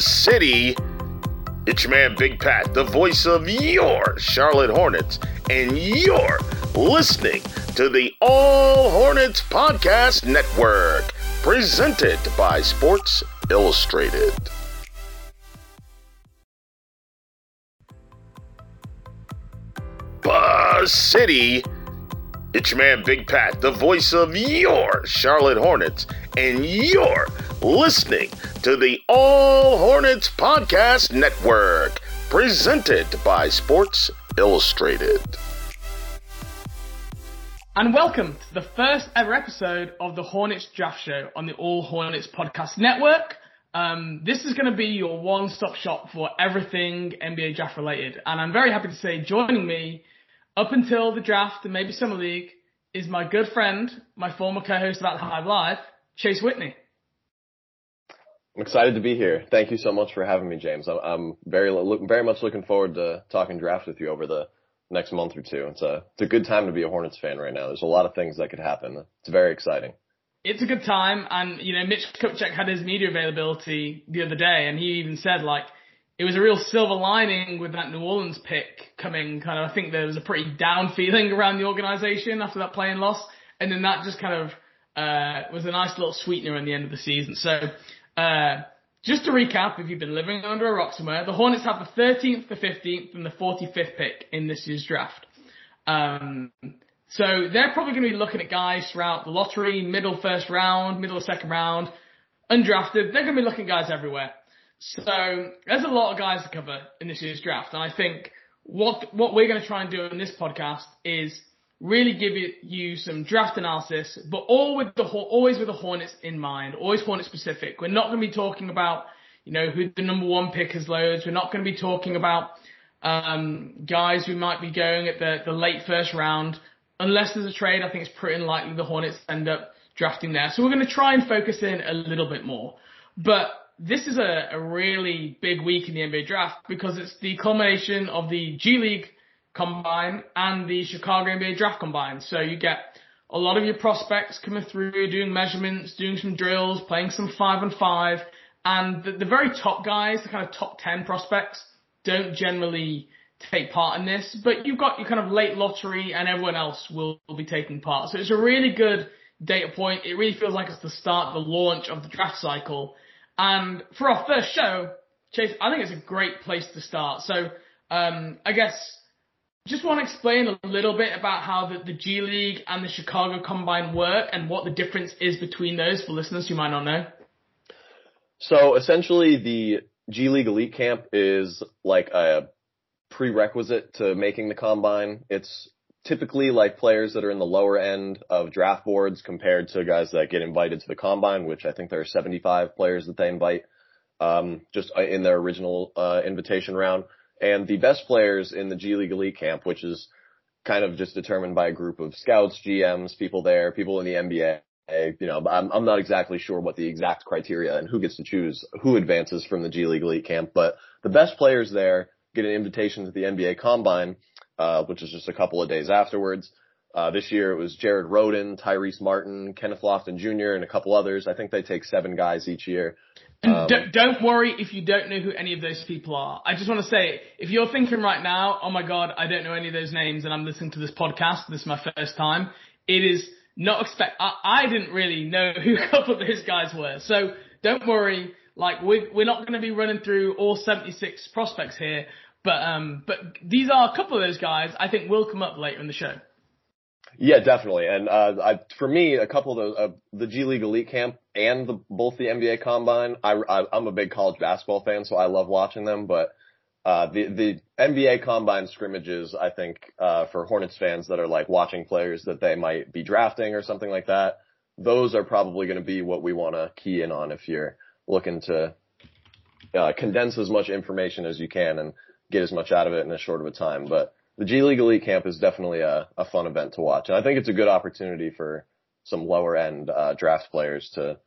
City. It's your man Big Pat, the voice of your Charlotte Hornets, and you're listening to the All Hornets Podcast Network, presented by Sports Illustrated. Buzz City. It's your man Big Pat, the voice of your Charlotte Hornets, and you're listening to the All Hornets Podcast Network, presented by Sports Illustrated. And welcome to the first ever episode of the Hornets Draft Show on the All Hornets Podcast Network. Um, this is going to be your one-stop shop for everything NBA draft related, and I'm very happy to say joining me up until the draft and maybe summer league is my good friend, my former co-host about the Hive Live, Chase Whitney. I'm excited to be here. Thank you so much for having me, James. I'm, I'm very very much looking forward to talking draft with you over the next month or two. It's a it's a good time to be a Hornets fan right now. There's a lot of things that could happen. It's very exciting. It's a good time, and you know, Mitch Kupchak had his media availability the other day, and he even said like it was a real silver lining with that New Orleans pick coming. Kind of, I think there was a pretty down feeling around the organization after that play-in loss, and then that just kind of uh, was a nice little sweetener in the end of the season. So, uh, just to recap, if you've been living under a rock somewhere, the Hornets have the 13th, the 15th, and the 45th pick in this year's draft. Um, so they're probably going to be looking at guys throughout the lottery, middle first round, middle second round, undrafted. They're going to be looking at guys everywhere. So there's a lot of guys to cover in this year's draft, and I think what what we're going to try and do in this podcast is really give you, you some draft analysis, but all with the always with the Hornets in mind, always Hornet specific. We're not going to be talking about you know who the number one pick is loads. We're not going to be talking about um, guys who might be going at the the late first round. Unless there's a trade, I think it's pretty unlikely the Hornets end up drafting there. So we're going to try and focus in a little bit more. But this is a, a really big week in the NBA draft because it's the culmination of the G League combine and the Chicago NBA draft combine. So you get a lot of your prospects coming through, doing measurements, doing some drills, playing some five and five. And the, the very top guys, the kind of top 10 prospects, don't generally take part in this, but you've got your kind of late lottery and everyone else will, will be taking part. So it's a really good data point. It really feels like it's the start, the launch of the draft cycle. And for our first show, Chase, I think it's a great place to start. So, um, I guess just want to explain a little bit about how the, the G League and the Chicago Combine work and what the difference is between those for listeners who might not know. So essentially the G League Elite Camp is like a prerequisite to making the combine. It's typically like players that are in the lower end of draft boards compared to guys that get invited to the combine, which I think there are 75 players that they invite, um, just uh, in their original, uh, invitation round. And the best players in the G League Elite Camp, which is kind of just determined by a group of scouts, GMs, people there, people in the NBA. You know, I'm, I'm not exactly sure what the exact criteria and who gets to choose who advances from the G League Elite Camp, but the best players there get an invitation to the NBA Combine uh, which is just a couple of days afterwards. Uh, this year it was Jared Rhoden, Tyrese Martin, Kenneth Lofton Jr., and a couple others. I think they take seven guys each year. Um, don't, don't worry if you don't know who any of those people are. I just want to say, if you're thinking right now, oh my god, I don't know any of those names and I'm listening to this podcast, this is my first time, it is not expect, I, I didn't really know who a couple of those guys were. So don't worry, like we're, we're not going to be running through all 76 prospects here. But um, but these are a couple of those guys I think will come up later in the show. Yeah, definitely. And uh, I, for me, a couple of those, uh, the G League Elite Camp and the, both the NBA Combine. I, I, am a big college basketball fan, so I love watching them. But uh, the the NBA Combine scrimmages, I think, uh, for Hornets fans that are like watching players that they might be drafting or something like that, those are probably going to be what we want to key in on if you're looking to uh, condense as much information as you can and get as much out of it in as short of a time. But the G League Elite Camp is definitely a, a fun event to watch. And I think it's a good opportunity for some lower end uh, draft players to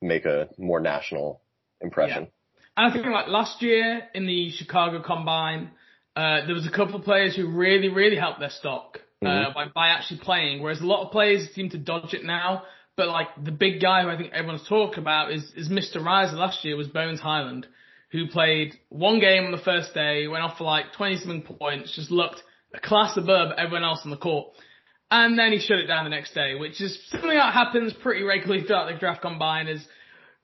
make a more national impression. Yeah. And I think like last year in the Chicago Combine, uh, there was a couple of players who really, really helped their stock uh, mm-hmm. by, by actually playing, whereas a lot of players seem to dodge it now. But like the big guy who I think everyone's talking about is, is Mr. Riser last year was Bones Hyland who played one game on the first day, went off for like 20 something points, just looked a class above everyone else on the court. And then he shut it down the next day, which is something that happens pretty regularly throughout the draft combine is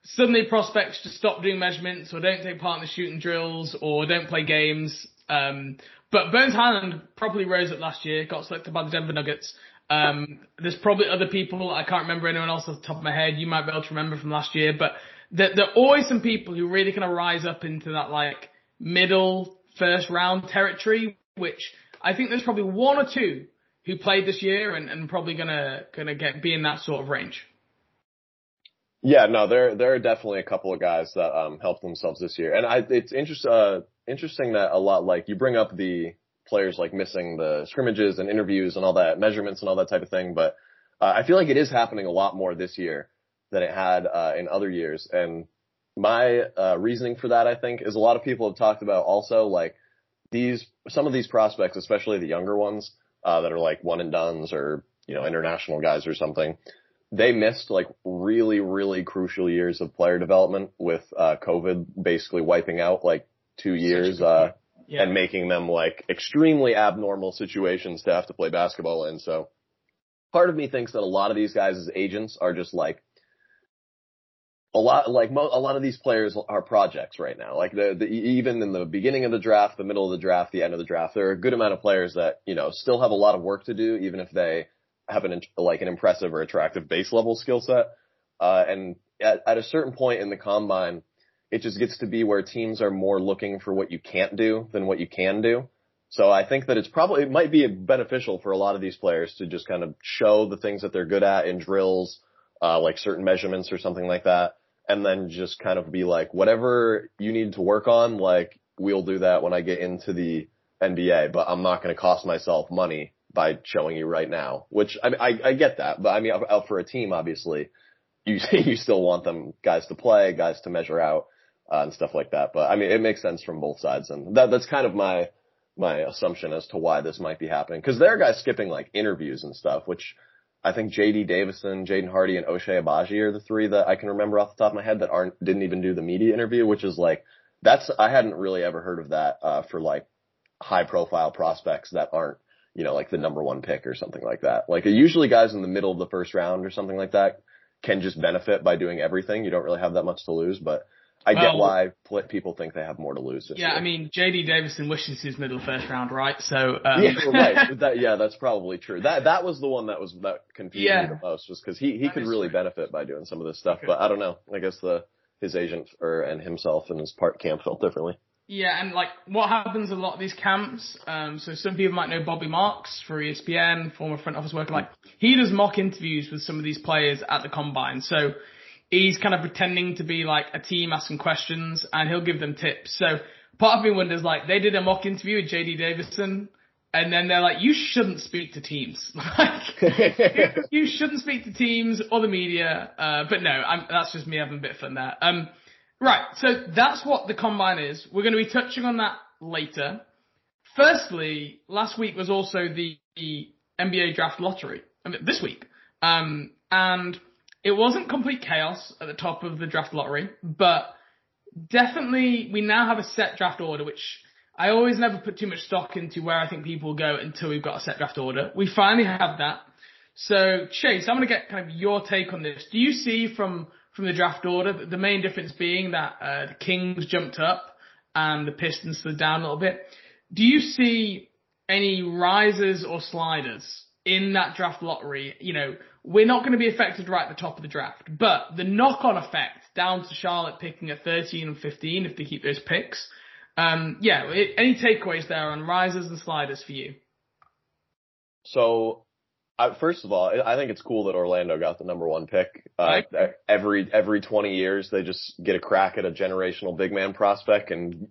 suddenly prospects just stop doing measurements or don't take part in the shooting drills or don't play games. Um, but Bones Hyland probably rose up last year, got selected by the Denver Nuggets. Um, there's probably other people, I can't remember anyone else off the top of my head, you might be able to remember from last year, but there, there are always some people who really kind of rise up into that like middle first round territory, which I think there's probably one or two who played this year and, and probably gonna, gonna get, be in that sort of range. Yeah, no, there there are definitely a couple of guys that um helped themselves this year, and I it's interest, uh, interesting that a lot like you bring up the players like missing the scrimmages and interviews and all that measurements and all that type of thing, but uh, I feel like it is happening a lot more this year than it had uh, in other years, and my uh, reasoning for that I think is a lot of people have talked about also like these some of these prospects, especially the younger ones uh, that are like one and dones or you know international guys or something they missed like really, really crucial years of player development with uh, COVID basically wiping out like two years uh, yeah. and making them like extremely abnormal situations to have to play basketball in. So part of me thinks that a lot of these guys' agents are just like a lot like mo- a lot of these players are projects right now. Like the, the even in the beginning of the draft, the middle of the draft, the end of the draft, there are a good amount of players that you know still have a lot of work to do, even if they have an like an impressive or attractive base level skill set. Uh, and at, at a certain point in the combine, it just gets to be where teams are more looking for what you can't do than what you can do. So I think that it's probably, it might be beneficial for a lot of these players to just kind of show the things that they're good at in drills, uh, like certain measurements or something like that. And then just kind of be like, whatever you need to work on, like we'll do that when I get into the NBA, but I'm not going to cost myself money by showing you right now, which I, I, I get that, but I mean, out for a team, obviously, you you still want them guys to play, guys to measure out, uh, and stuff like that. But I mean, it makes sense from both sides, and that that's kind of my my assumption as to why this might be happening. Because there are guys skipping like interviews and stuff, which I think J.D. Davison, Jaden Hardy, and Ochai Agbaji are the three that I can remember off the top of my head that aren't didn't even do the media interview, which is like that's I hadn't really ever heard of that uh, for like high profile prospects that aren't you know, like the number one pick or something like that. Like usually guys in the middle of the first round or something like that can just benefit by doing everything. You don't really have that much to lose, but I get why people think they have more to lose. yeah, year. I mean, JD Davison wishes his middle first round, right? So um. yeah, right. That, yeah, that's probably true. That that was the one that was that confused yeah. me the most, was because he he that could really true. benefit by doing some of this stuff. But I don't know. I guess the his agent or and himself and his part camp felt differently. Yeah, and like what happens a lot of these camps, um, so some people might know Bobby Marks for ESPN, former front office worker, like he does mock interviews with some of these players at the combine. So he's kind of pretending to be like a team asking questions and he'll give them tips. So part of me wonders like they did a mock interview with JD Davison and then they're like, you shouldn't speak to teams. like, you shouldn't speak to teams or the media. Uh, but no, I'm, that's just me having a bit of fun there. Um, Right, so that's what the combine is. We're going to be touching on that later. Firstly, last week was also the, NBA draft lottery. I mean, this week. Um, and it wasn't complete chaos at the top of the draft lottery, but definitely we now have a set draft order, which I always never put too much stock into where I think people go until we've got a set draft order. We finally have that. So Chase, I'm going to get kind of your take on this. Do you see from from the draft order. The main difference being that uh, the Kings jumped up and the Pistons slid down a little bit. Do you see any risers or sliders in that draft lottery? You know, we're not going to be affected right at the top of the draft, but the knock-on effect down to Charlotte picking at 13 and 15 if they keep those picks. Um, yeah, it, any takeaways there on risers and sliders for you? So I, first of all, I think it's cool that Orlando got the number one pick. Uh, every every 20 years, they just get a crack at a generational big man prospect, and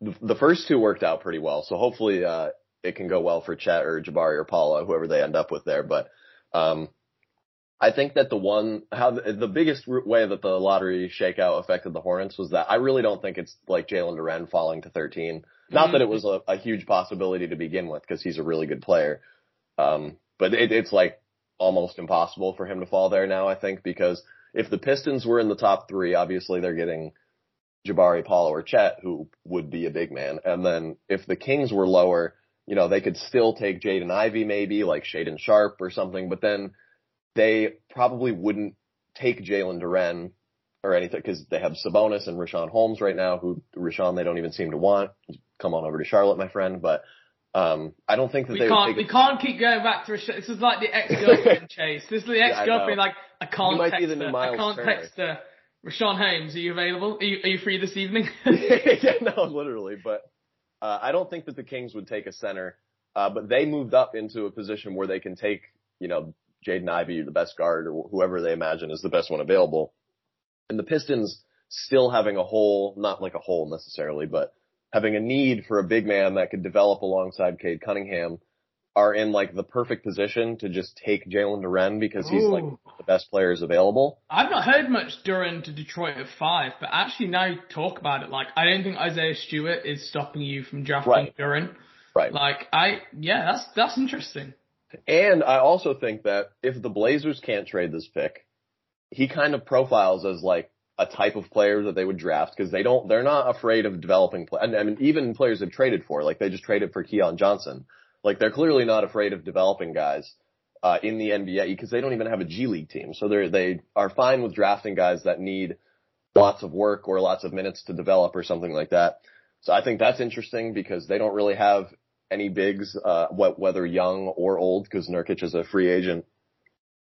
the, the first two worked out pretty well. So hopefully, uh, it can go well for Chet or Jabari or Paolo, whoever they end up with there. But um, I think that the one how the, the biggest way that the lottery shakeout affected the Hornets was that I really don't think it's like Jalen Duren falling to 13. Not that it was a, a huge possibility to begin with, because he's a really good player. Um, but it, it's like almost impossible for him to fall there now, I think, because if the Pistons were in the top three, obviously they're getting Jabari, Paolo, or Chet, who would be a big man. And then if the Kings were lower, you know, they could still take Jaden Ivey maybe, like Shaedon Sharpe or something, but then they probably wouldn't take Jalen Duren or anything because they have Sabonis and Richaun Holmes right now, who Richaun they don't even seem to want. Come on over to Charlotte, my friend. But um, I don't think that we they can't. would take we can't keep going back to Richaun. This is like the ex-girlfriend chase. This is the ex-girlfriend. know. like I can't You might be text the new her. Miles I can't Turner. text her. Richaun Holmes, are you available? Are you, are you free this evening? yeah, no, literally. But uh, I don't think that the Kings would take a center. Uh, but they moved up into a position where they can take, you know, Jaden Ivey, the best guard, or whoever they imagine is the best one available. And the Pistons still having a hole, not like a hole necessarily, but having a need for a big man that could develop alongside Cade Cunningham are in like the perfect position to just take Jalen Duren because he's like the best players available. I've not heard much Duren to Detroit at five, but actually now you talk about it, like I don't think Isaiah Stewart is stopping you from drafting Right. Duren. Right. Like I, yeah, that's that's interesting. And I also think that if the Blazers can't trade this pick, he kind of profiles as like a type of player that they would draft because they don't, they're not afraid of developing. Play- I mean, even players have traded for, like they just traded for Keon Johnson. Like they're clearly not afraid of developing guys uh, in the NBA because they don't even have a G League team, so they they are fine with drafting guys that need lots of work or lots of minutes to develop or something like that. So I think that's interesting because they don't really have any bigs, uh, wh- whether young or old, because Nurkic is a free agent.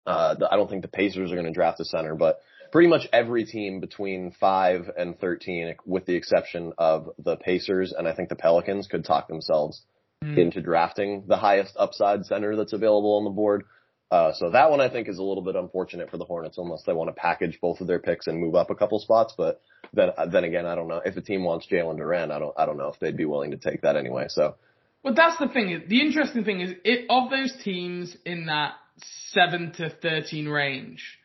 Uh, I don't think the Pacers are going to draft a center, but pretty much every team between five and 13, with the exception of the Pacers and I think the Pelicans could talk themselves into drafting the highest upside center that's available on the board. Uh, so that one I think is a little bit unfortunate for the Hornets unless they want to package both of their picks and move up a couple spots. But then, then again, I don't know if a team wants Jalen Duren. I don't, I don't know if they'd be willing to take that anyway. So Well, that's the thing. The interesting thing is, it, of those teams in that seven to thirteen range,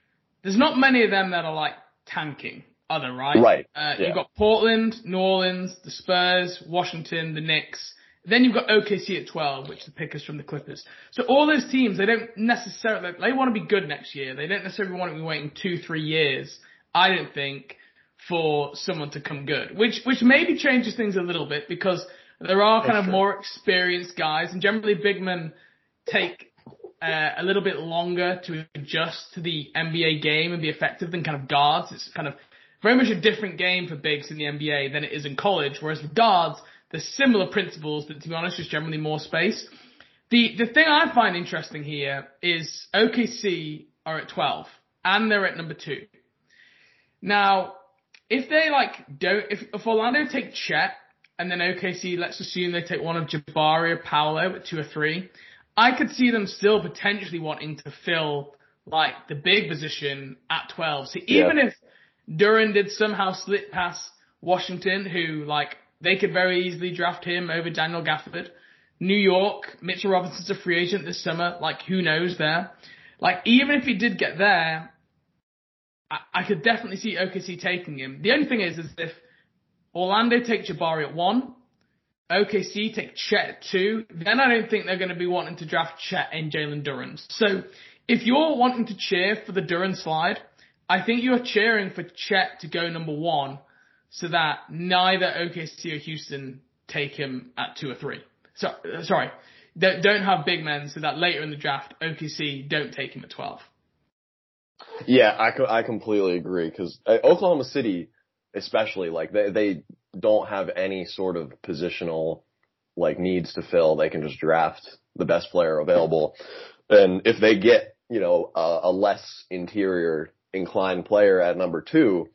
there's not many of them that are like tanking. Are there? Right. Right, Uh, yeah. You've got Portland, New Orleans, the Spurs, Washington, the Knicks. Then you've got OKC at 12, which the pick is from the Clippers. So all those teams, they don't necessarily, they want to be good next year. They don't necessarily want to be waiting two, three years, I don't think, for someone to come good. Which, which maybe changes things a little bit because there are kind of sure. more experienced guys and generally big men take uh, a little bit longer to adjust to the NBA game and be effective than kind of guards. It's kind of very much a different game for bigs in the NBA than it is in college. Whereas with guards, there's similar principles, but to be honest, just generally more space. The the thing I find interesting here is OKC are at 12 and they're at number two. Now, if they like don't, if, if Orlando take Chet and then OKC, let's assume they take one of Jabari or Paolo at two or three, I could see them still potentially wanting to fill like the big position at 12. So even Yeah. if Duren did somehow slip past Washington, who like they could very easily draft him over Daniel Gafford. New York, Mitchell Robinson's a free agent this summer. Like who knows there? Like even if he did get there, I, I could definitely see OKC taking him. The only thing is, is if Orlando take Jabari at one, OKC take Chet at two, then I don't think they're going to be wanting to draft Chet and Jalen Duren. So if you're wanting to cheer for the Duren slide, I think you're cheering for Chet to go number one so that neither OKC or Houston take him at two or three. So, uh, sorry, don't don't have big men so that later in the draft OKC don't take him at 12. Yeah, I, co- I completely agree because uh, Oklahoma City, especially, like they they don't have any sort of positional like needs to fill. They can just draft the best player available, and if they get you know a, a less interior inclined player at number two,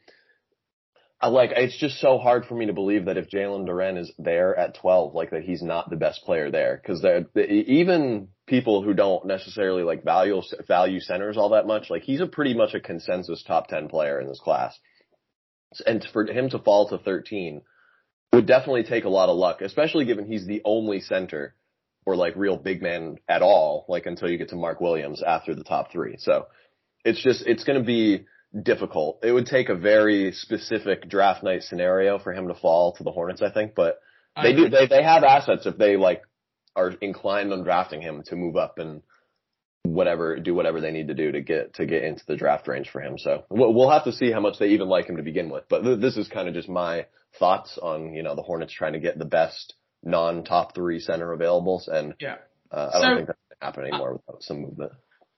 like it's just so hard for me to believe that if Jalen Duren is there at 12, like that he's not the best player there because even people who don't necessarily like value value centers all that much, like he's a pretty much a consensus top 10 player in this class, and for him to fall to 13 would definitely take a lot of luck, especially given he's the only center or like real big man at all, like until you get to Mark Williams after the top three. So it's just it's going to be difficult. It would take a very specific draft night scenario for him to fall to the Hornets, I think, but they do they they have assets if they like are inclined on drafting him to move up and whatever do whatever they need to do to get to get into the draft range for him. So we'll, we'll have to see how much they even like him to begin with. But th- this is kind of just my thoughts on you know the Hornets trying to get the best non top three center availables, and yeah, uh, I don't think that's going to happen anymore without some movement.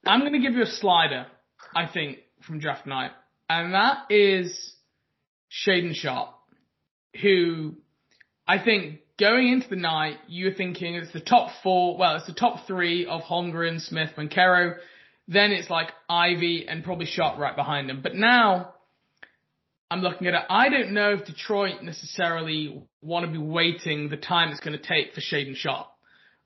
I'm going to give you a slider, I think, from draft night, and that is Shaedon Sharpe, who I think going into the night, you're thinking it's the top four, well, it's the top three of Holmgren, Smith, Banchero. Then it's like Ivey and probably Sharpe right behind them. But now I'm looking at it. I don't know if Detroit necessarily want to be waiting the time it's going to take for Shaedon Sharpe.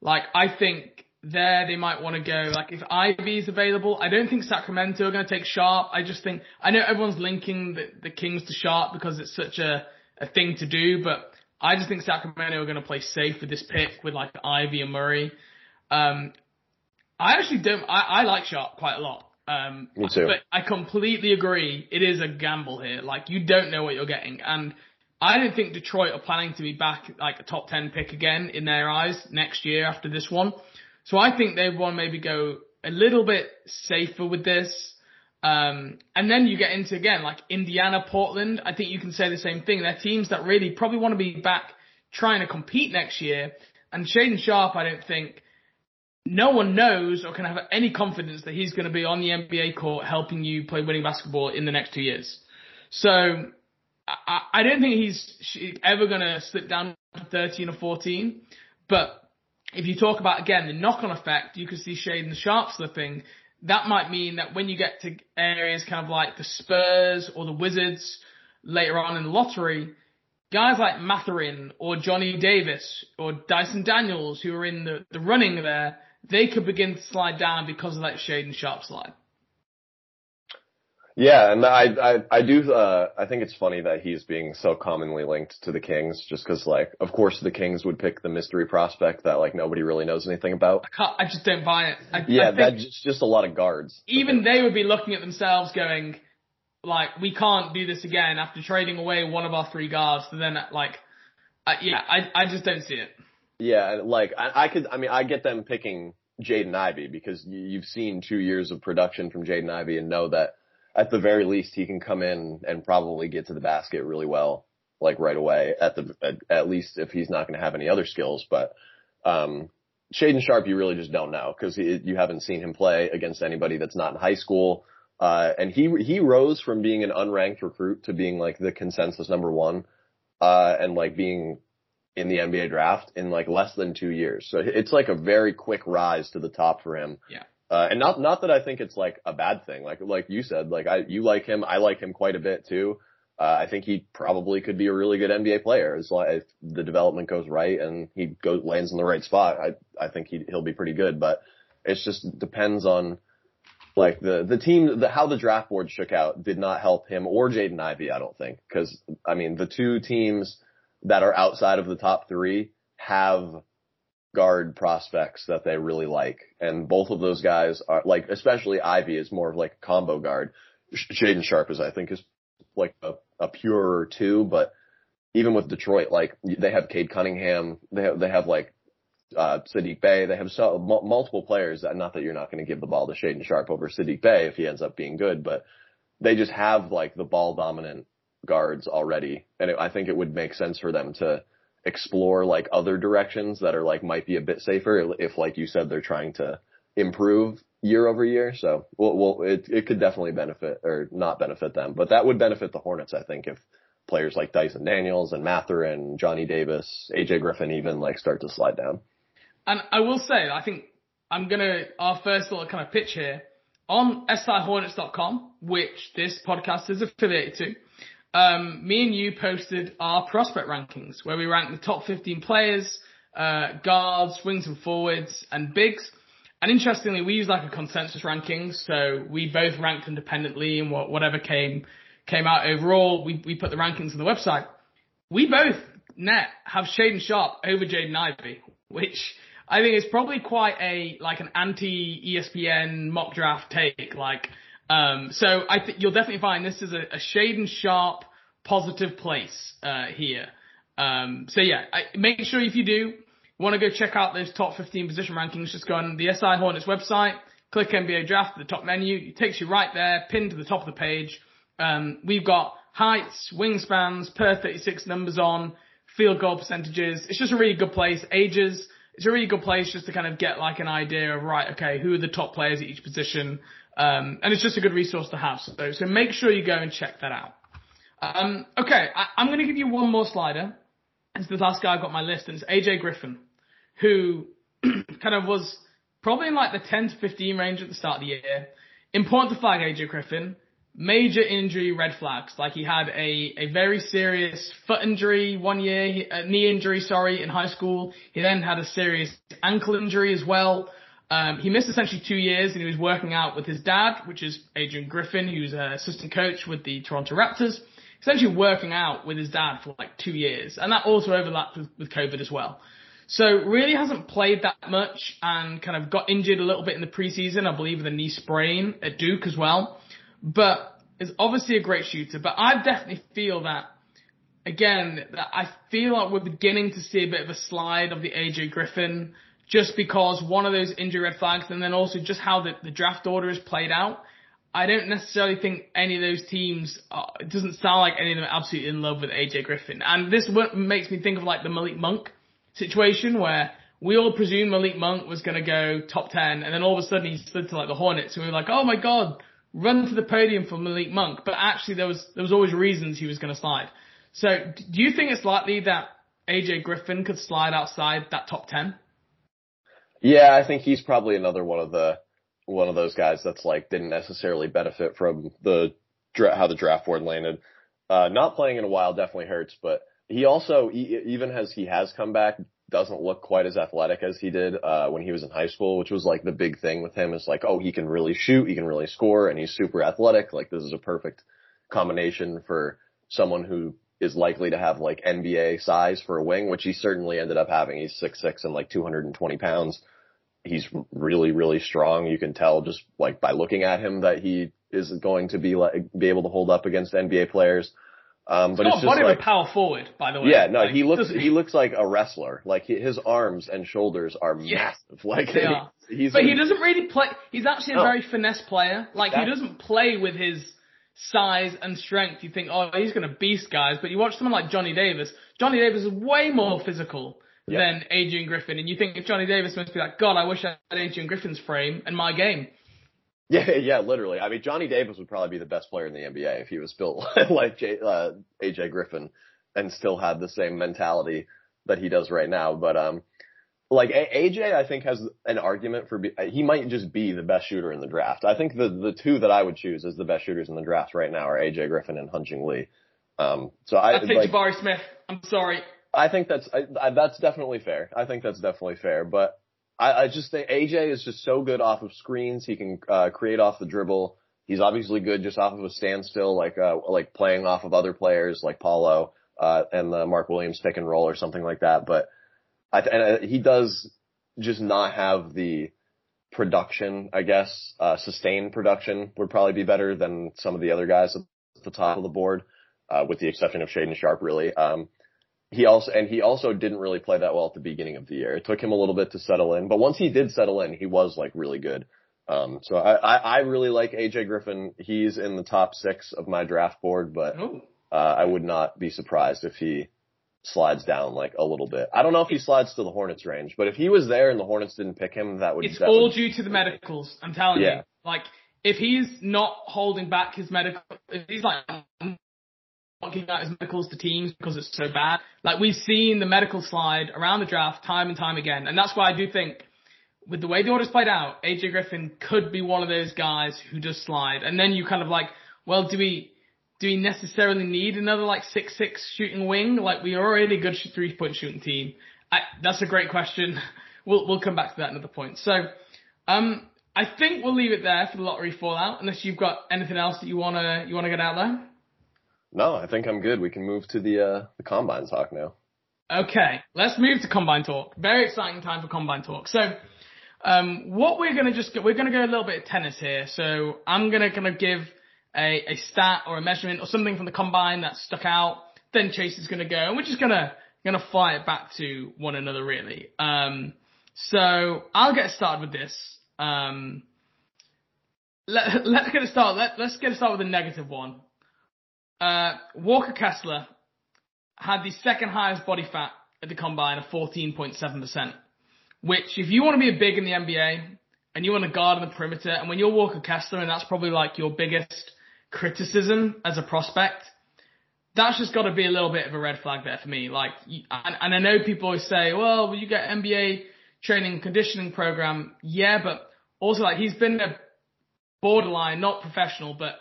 Like, I think there they might want to go, like, if Ivey is available, I don't think Sacramento are going to take Sharpe. I just think, I know everyone's linking the, the Kings to Sharpe because it's such a, a thing to do, but I just think Sacramento are going to play safe with this pick with like Ivey and Murray. Um, I actually don't. I, I like Sharpe quite a lot. Um, Me too. But I completely agree. It is a gamble here. Like you don't know what you're getting, and I don't think Detroit are planning to be back like a top ten pick again in their eyes next year after this one. So I think they want to maybe go a little bit safer with this. Um, and then you get into again like Indiana, Portland. I think you can say the same thing. They're teams that really probably want to be back trying to compete next year. And Shaedon Sharpe, I don't think no one knows or can have any confidence that he's going to be on the NBA court helping you play winning basketball in the next two years. So I, I don't think he's ever going to slip down to 13 or 14. But if you talk about again the knock-on effect, you could see Shaedon Sharpe slipping that might mean that when you get to areas kind of like the Spurs or the Wizards later on in the lottery, guys like Mathurin or Johnny Davis or Dyson Daniels who are in the, the running there, they could begin to slide down because of that Shaedon Sharpe slide. Yeah, and I I I do uh I think it's funny that he's being so commonly linked to the Kings just cuz like of course the Kings would pick the mystery prospect that like nobody really knows anything about. I can't I just don't buy it. I, yeah, I that's just, just a lot of guards. Even they would be looking at themselves going like we can't do this again after trading away one of our three guards to then like uh, yeah, I I just don't see it. Yeah, like I, I could I mean I get them picking Jaden Ivey because you've seen 2 years of production from Jaden Ivey and know that at the very least, he can come in and probably get to the basket really well, like right away. At the at, at least if he's not going to have any other skills, but um, Shaedon Sharpe, you really just don't know because you haven't seen him play against anybody that's not in high school. Uh, and he he rose from being an unranked recruit to being like the consensus number one, uh, and like being in the NBA draft in like less than two years. So it's like a very quick rise to the top for him. Yeah. Uh, and not, not that I think it's like a bad thing. Like, like you said, like I, you like him. I like him quite a bit too. Uh, I think he probably could be a really good NBA player as long if the development goes right and he goes, lands in the right spot. I, I think he, he'll be pretty good, but it just depends on like the, the team, the, how the draft board shook out did not help him or Jaden Ivey, I don't think. Cause I mean, the two teams that are outside of the top three have guard prospects that they really like. And both of those guys are like, especially Ivey is more of like a combo guard. Shaedon Sharpe is, I think, is like a, a purer two, but even with Detroit, like they have Cade Cunningham, they have, they have like, uh, Saddiq Bey, they have so, m- multiple players that, not that you're not going to give the ball to Shaedon Sharpe over Saddiq Bey if he ends up being good, but they just have like the ball dominant guards already. And it, I think it would make sense for them to, explore like other directions that are like might be a bit safer if like you said they're trying to improve year over year. So well, well it it could definitely benefit or not benefit them, but that would benefit the Hornets I think if players like Dyson Daniels and Mathurin, Johnny Davis, AJ Griffin even like start to slide down. And I will say I think I'm gonna our first little kind of pitch here on SIHornets.com, which this podcast is affiliated to um, me and you posted our prospect rankings where we ranked the top 15 players, uh, guards, wings and forwards, and bigs. And interestingly, we used like a consensus ranking, so we both ranked independently and whatever came came out overall, we we put the rankings on the website. We both net have Shaedon Sharpe over Jaden Ivey, which I think is probably quite a like an anti ESPN mock draft take. Like um, so I think you'll definitely find this is a, a and sharp positive place uh, here. Um, so yeah, I, make sure if you do want to go check out those top 15 position rankings, just go on the SI Hornets website, click NBA draft at the top menu. It takes you right there, pinned to the top of the page. Um, we've got heights, wingspans, per 36 numbers on, field goal percentages. It's just a really good place. Ages. It's a really good place just to kind of get like an idea of right, okay, who are the top players at each position. Um, and it's just a good resource to have. So, so make sure you go and check that out. Um, okay, I, am going to give you one more slider. It's the last guy I've got my list, and it's AJ Griffin, who kind of was probably in like the 10 to 15 range at the start of the year. Important to flag AJ Griffin. Major injury red flags. Like he had a, a very serious foot injury one year, a knee injury, sorry, in high school. He then had a serious ankle injury as well. Um, he missed essentially two years and he was working out with his dad, which is Adrian Griffin, who's an assistant coach with the Toronto Raptors. Essentially working out with his dad for like two years. And that also overlapped with, with COVID as well. So really hasn't played that much and kind of got injured a little bit in the preseason, I believe with a knee sprain at Duke as well. But is obviously a great shooter. But I definitely feel that again, I feel like we're beginning to see a bit of a slide of the AJ Griffin just because one of those injury red flags and then also just how the, the draft order is played out. I don't necessarily think any of those teams, are, it doesn't sound like any of them are absolutely in love with AJ Griffin. And this makes me think of like the Malik Monk situation where we all presumed Malik Monk was going to go top 10 and then all of a sudden he slid to like the Hornets and we were like, oh my god, run to the podium for Malik Monk. But actually there was, there was always reasons he was going to slide. So do you think it's likely that AJ Griffin could slide outside that top 10? Yeah, I think he's probably another one of the, one of those guys that's like didn't necessarily benefit from the, how the draft board landed. Uh, not playing in a while definitely hurts, but he also, even as he has come back, doesn't look quite as athletic as he did uh, when he was in high school, which was like the big thing with him is like, oh, he can really shoot, he can really score, and he's super athletic. Like this is a perfect combination for someone who is likely to have like NBA size for a wing, which he certainly ended up having. He's six six and like 220 pounds. He's really, really strong. You can tell just like by looking at him that he is going to be like, be able to hold up against NBA players. Um, but it's just body like, power forward, by the way. Yeah, no, like, he looks he looks like a wrestler. Like he, his arms and shoulders are yeah, massive. Like they are. he's but he doesn't really play. He's actually a No. very finesse player. Like he doesn't play with his size and strength. You think, oh, he's going to beast guys. But you watch someone like Johnny Davis. Johnny Davis is way more physical than Adrian Griffin, and you think if Johnny Davis must be like, God, I wish I had Adrian Griffin's frame and my game. Yeah, yeah, literally. I mean, Johnny Davis would probably be the best player in the NBA if he was built like J, uh, AJ Griffin and still had the same mentality that he does right now. But um, like AJ, I think has an argument for be- he might just be the best shooter in the draft. I think the the two that I would choose as the best shooters in the draft right now are AJ Griffin and Hyunjung Lee. Um, so I I take like, Jabari Smith. I'm sorry. I think that's I, I, that's definitely fair. I think that's definitely fair. But I, I just think AJ is just so good off of screens. He can uh, create off the dribble. He's obviously good just off of a standstill, like uh, like playing off of other players like Paolo uh, and the Mark Williams pick and roll or something like that. But I th- and uh, he does just not have the production. I guess uh, sustained production would probably be better than some of the other guys at the top of the board, uh, with the exception of Shaedon Sharpe, really. Um, he also and he also didn't really play that well at the beginning of the year. It took him a little bit to settle in, but once he did settle in, he was like really good. Um, so I, I, I really like AJ Griffin. He's in the top six of my draft board, but uh, I would not be surprised if he slides down like a little bit. I don't know if he slides to the Hornets range, but if he was there and the Hornets didn't pick him, that would be It's that all would, due to the medicals. I'm telling Yeah. you. Like, if he's not holding back his medical, if he's like not giving out his medicals to teams because it's so bad. Like we've seen the medical slide around the draft time and time again, and that's why I do think with the way the order's played out, AJ Griffin could be one of those guys who does slide, and then you kind of like, well, do we? Do we necessarily need another like six six shooting wing? Like we are already a good three point shooting team. I, that's a great question. We'll we'll come back to that another point. So, um, I think we'll leave it there for the lottery fallout, unless you've got anything else that you wanna you wanna get out there. no, I think I'm good. We can move to the uh, the combine talk now. Okay, let's move to combine talk. Very exciting time for combine talk. So, um, what we're gonna just we're gonna go a little bit of tennis here. So I'm gonna kind of give a, a stat or a measurement or something from the combine that stuck out. Then Chase is gonna go, and we're just gonna gonna fly it back to one another really. Um, so I'll get started with this. Um, let, let's get it started. Let, let's get it started with a negative one. Uh, Walker Kessler had the second highest body fat at the combine of 14.7%, which if you want to be a big in the NBA and you want to guard on the perimeter and when you're Walker Kessler and that's probably like your biggest criticism as a prospect, that's just got to be a little bit of a red flag there for me. Like, and, and I know people always say, well, you get NBA training conditioning program? Yeah, but also like he's been a borderline, not professional, but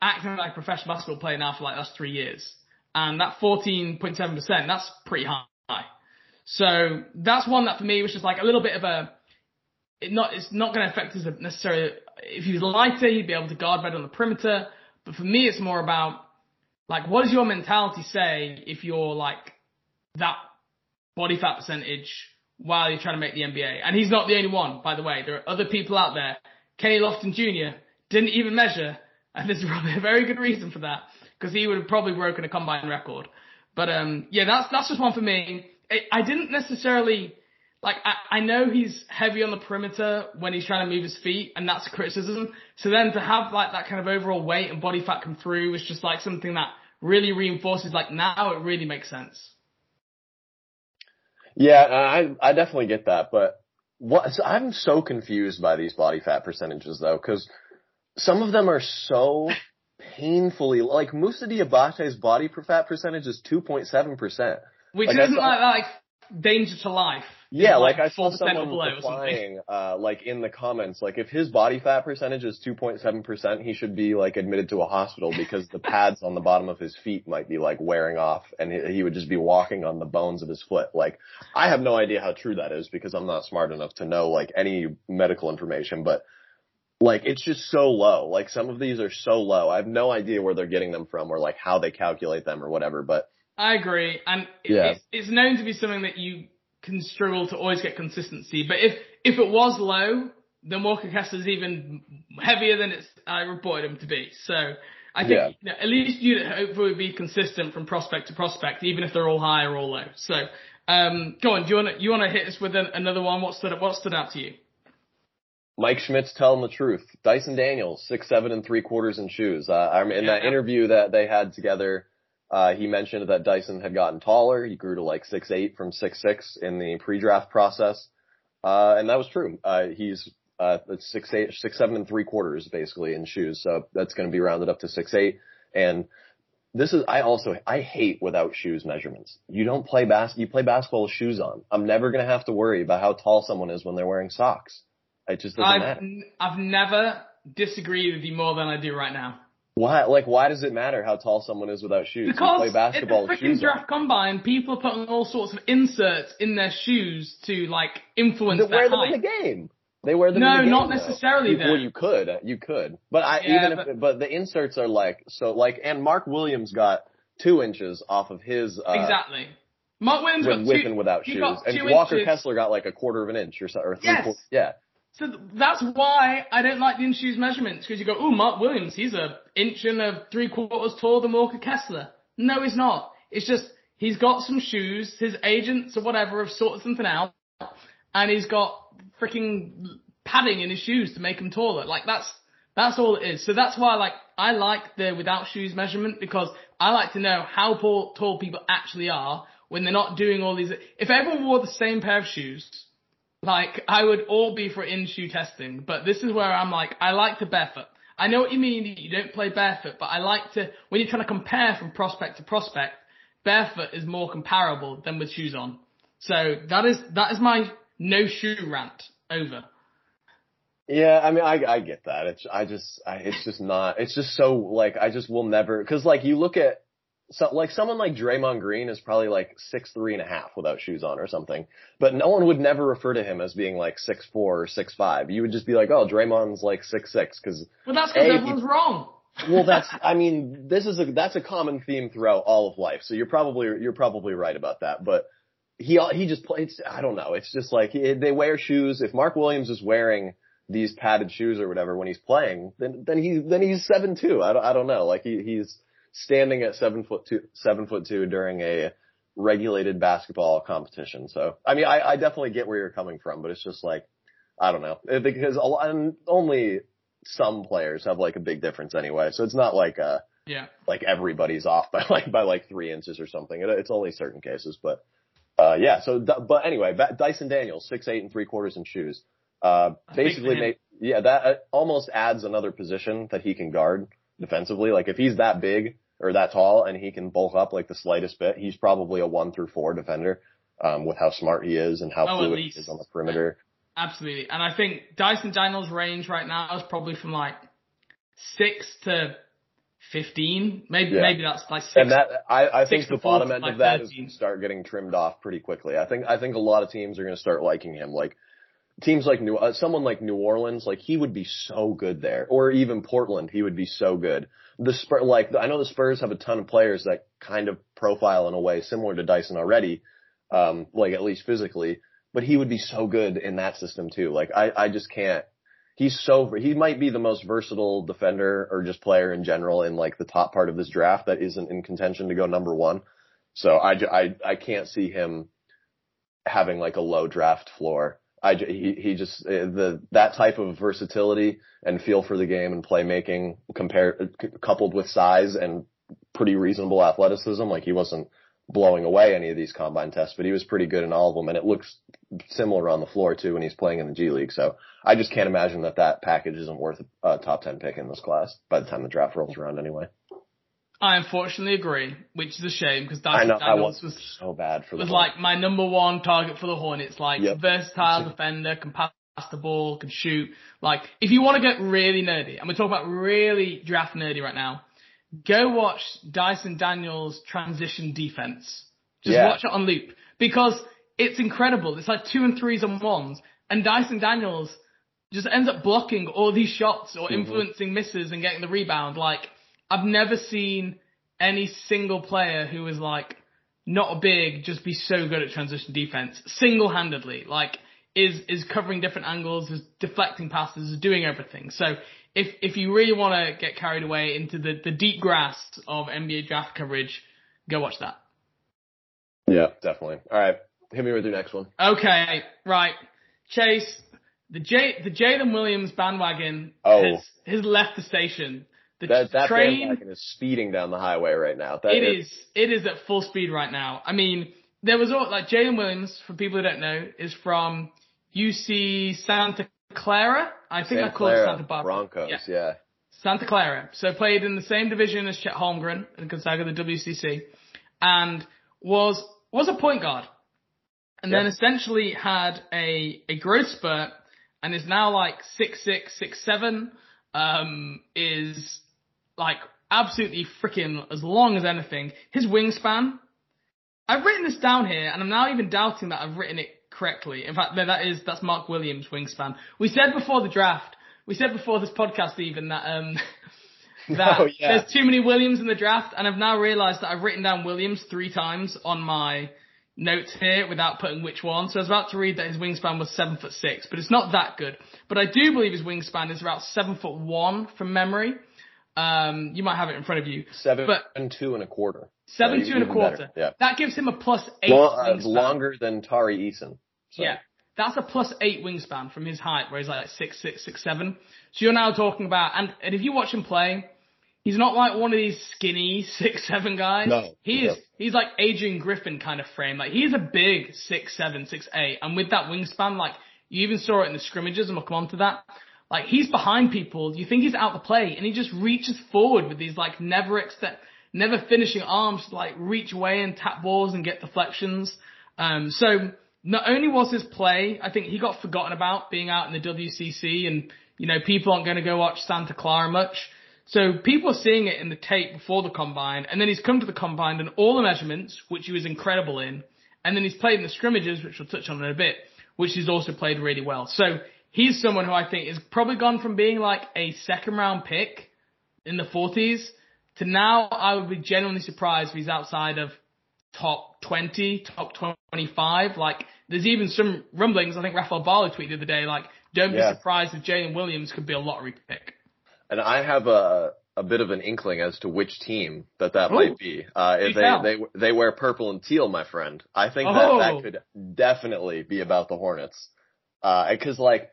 acting like a professional basketball player now for like that's three years. And that 14.7%, that's pretty high. So that's one that for me was just like a little bit of a, it not, it's not going to affect us necessarily. If he was lighter, he'd be able to guard better on the perimeter. But for me, it's more about like, what does your mentality say if you're like that body fat percentage while you're trying to make the NBA? And he's not the only one, by the way. There are other people out there. Kenny Lofton Jr. didn't even measure, and there's probably a very good reason for that because he would have probably broken a combine record. But um, yeah, that's that's just one for me. I, I didn't necessarily like I, I know he's heavy on the perimeter when he's trying to move his feet, and that's a criticism. So then to have like that kind of overall weight and body fat come through was just like something that really reinforces like now it really makes sense. Yeah, uh, I I definitely get that, but what so I'm so confused by these body fat percentages though, because some of them are so painfully like Moussa Diabate's body fat percentage is two point seven percent, which like, isn't like, like danger to life. Yeah, like, like I saw someone replying, uh, like in the comments, like if his body fat percentage is 2.7%, he should be like admitted to a hospital because the pads on the bottom of his feet might be like wearing off and he, he would just be walking on the bones of his foot. Like I have no idea how true that is because I'm not smart enough to know like any medical information, but like it's just so low. Like some of these are so low. I have no idea where they're getting them from or like how they calculate them or whatever, but I agree. And yeah. it's, it's known to be something that you can struggle to always get consistency. But if if it was low, then Walker Kessler's even heavier than it's I reported him to be. So I think yeah. you know, at least you'd hopefully be consistent from prospect to prospect, even if they're all high or all low. So um, go on, do you want to you want to hit us with an, another one? What stood what stood out to you? Mike Schmitz's telling the truth. Dyson Daniels, six seven and three quarters in shoes. Uh, I'm in yeah. that interview that they had together. Uh, he mentioned that Dyson had gotten taller. He grew to like six eight from six six in the pre-draft process. Uh, and that was true. Uh, he's, uh, six eight, six seven and three quarters basically in shoes. So that's going to be rounded up to six eight. And this is, I also, I hate without shoes measurements. You don't play bas, you play basketball with shoes on. I'm never going to have to worry about how tall someone is when they're wearing socks. It just doesn't I've, matter. I've never disagreed with you more than I do right now. Why, like, why does it matter how tall someone is without shoes? Because you play basketball in the freaking draft on. combine, people are putting all sorts of inserts in their shoes to like influence they wear them height. in the game. They wear them. No, the game, not necessarily. Well, you could, you could, but I yeah, even but, if, but the inserts are like so, like, and Mark Williams got two inches off of his uh, exactly. Mark Williams with, got with two, and without shoes, and Walker inches. Kessler got like a quarter of an inch or so, or three yes. quarters. Yeah. So that's why I don't like the in shoes measurements because you go, oh, Mark Williams, he's a inch and a three quarters taller than Walker Kessler. No, he's not. It's just he's got some shoes. His agents or whatever have sorted something out, and he's got freaking padding in his shoes to make him taller. Like that's that's all it is. So that's why like I like the without shoes measurement because I like to know how tall people actually are when they're not doing all these. If everyone wore the same pair of shoes like, I would all be for in-shoe testing, but this is where I'm like, I like to barefoot. I know what you mean, you don't play barefoot, but I like to, when you're trying to compare from prospect to prospect, barefoot is more comparable than with shoes on. So that is, that is my no shoe rant over. Yeah, I mean, I I get that. It's I just I, it's just not. It's just so like I just will never because like you look at so like someone like Draymond Green is probably like six three and a half without shoes on or something, but no one would never refer to him as being like six four or six five. You would just be like, oh, Draymond's like six six because. Well, that's because everyone's wrong. well, that's I mean, this is a that's a common theme throughout all of life. So you're probably you're probably right about that, but. He he just plays. I don't know. It's just like he, they wear shoes. If Mark Williams is wearing these padded shoes or whatever when he's playing, then then he then he's seven two. I don't I don't know. Like he he's standing at seven foot two, seven foot two during a regulated basketball competition. So, I mean, I, I definitely get where you're coming from, but it's just like, I don't know, because a lot, only some players have like a big difference anyway. So it's not like uh Yeah. like everybody's off by like by like three inches or something. It, it's only certain cases, but uh yeah. So but anyway, Dyson Daniels six eight and three quarters in shoes. Uh, basically, yeah, that uh, almost adds another position that he can guard defensively. Like if he's that big or that tall and he can bulk up like the slightest bit, he's probably a one through four defender. Um, with how smart he is and how oh, fluid he is on the perimeter. Absolutely. And I think Dyson Daniels' range right now is probably from like six to fifteen. Maybe Yeah. maybe that's like six. And that I, I think the bottom end like of that is 13. going to start getting trimmed off pretty quickly. I think I think a lot of teams are going to start liking him. Like teams like New uh, someone like New Orleans, like he would be so good there, or even Portland, he would be so good. The Spur, like I know the Spurs have a ton of players that kind of profile in a way similar to Dyson already, um, like at least physically. But he would be so good in that system too. Like I, I just can't. He's so he might be the most versatile defender or just player in general in like the top part of this draft that isn't in contention to go number one. So I, I, I can't see him having like a low draft floor. I, he, he just, uh, the, that type of versatility and feel for the game and playmaking compared, coupled with size and pretty reasonable athleticism. Like he wasn't blowing away any of these combine tests, but he was pretty good in all of them. And it looks similar on the floor too when he's playing in the G League. So I just can't imagine that that package isn't worth a top 10 pick in this class by the time the draft rolls around anyway. I unfortunately agree, which is a shame because Dyson know Daniels was so bad for was like my number one target for the Hornets. Like Yep. versatile defender, can pass the ball, can shoot. Like if you want to get really nerdy, and we're talking about really draft nerdy right now, go watch Dyson Daniels transition defense. Just Yeah. watch it on loop because it's incredible. It's like two and threes and ones, and Dyson Daniels just ends up blocking all these shots or mm-hmm. influencing misses and getting the rebound. Like I've never seen any single player who is like not big just be so good at transition defense single handedly. Like is is covering different angles, is deflecting passes, is doing everything. So if if you really want to get carried away into the the deep grass of NBA draft coverage, go watch that. Yeah, definitely. All right. Hit me with your next one. Okay, right. Chase, the J the Jalen Williams bandwagon Oh. has, has left the station. The That that train bandwagon is speeding down the highway right now. That It is. It is at full speed right now. I mean, there was all like Jalen Williams. For people who don't know, is from UC Santa Clara. I think Santa I called it Santa Barbara. Broncos. Yeah. Yeah. Santa Clara. So played in the same division as Chet Holmgren in Gonzaga, the WCC, and was was a point guard, and then essentially had a a growth spurt, and is now like six six six seven. Um, is like absolutely freaking as long as anything. His wingspan. I've written this down here, and I'm now even doubting that I've written it correctly. In fact, no, that is that's Mark Williams' wingspan. We said before the draft, we said before this podcast even that um that Oh, yeah. there's too many Williams in the draft, and I've now realised that I've written down Williams three times on my notes here without putting which one. So I was about to read that his wingspan was seven foot six, but it's not that good. But I do believe his wingspan is about seven foot one from memory. Um, you might have it in front of you. Seven But- and two and a quarter. Seven two and a quarter. better. Yeah. That gives him a plus eight Long, uh, wingspan. longer than Tari Eason. So. Yeah. That's a plus eight wingspan from his height, where he's like six six six seven. So you're now talking about, and, and if you watch him play, he's not like one of these skinny six seven guys. No, he no. is. He's like Adrian Griffin kind of frame. Like he's a big six seven six eight, and with that wingspan, like you even saw it in the scrimmages, and we'll come on to that. Like he's behind people. You think he's out the play, and he just reaches forward with these like never extend, never finishing arms, to, like reach away and tap balls and get deflections. Um, so not only was his play, I think he got forgotten about being out in the WCC, and you know people aren't going to go watch Santa Clara much. So people are seeing it in the tape before the combine, and then he's come to the combine and all the measurements, which he was incredible in, and then he's played in the scrimmages, which we'll touch on in a bit, which he's also played really well. So he's someone who I think is probably gone from being like a second round pick in the 40s to now I would be genuinely surprised if he's outside of top 20, top 25. Like, there's even some rumblings. I think Rafael Barlowe tweeted the other day, like, don't Yeah. be surprised if Jalen Williams could be a lottery pick. And I have a a bit of an inkling as to which team that that Ooh. might be. Uh, if they, tell. they they wear purple and teal, my friend. I think Oh. that that could definitely be about the Hornets. Uh, cause like,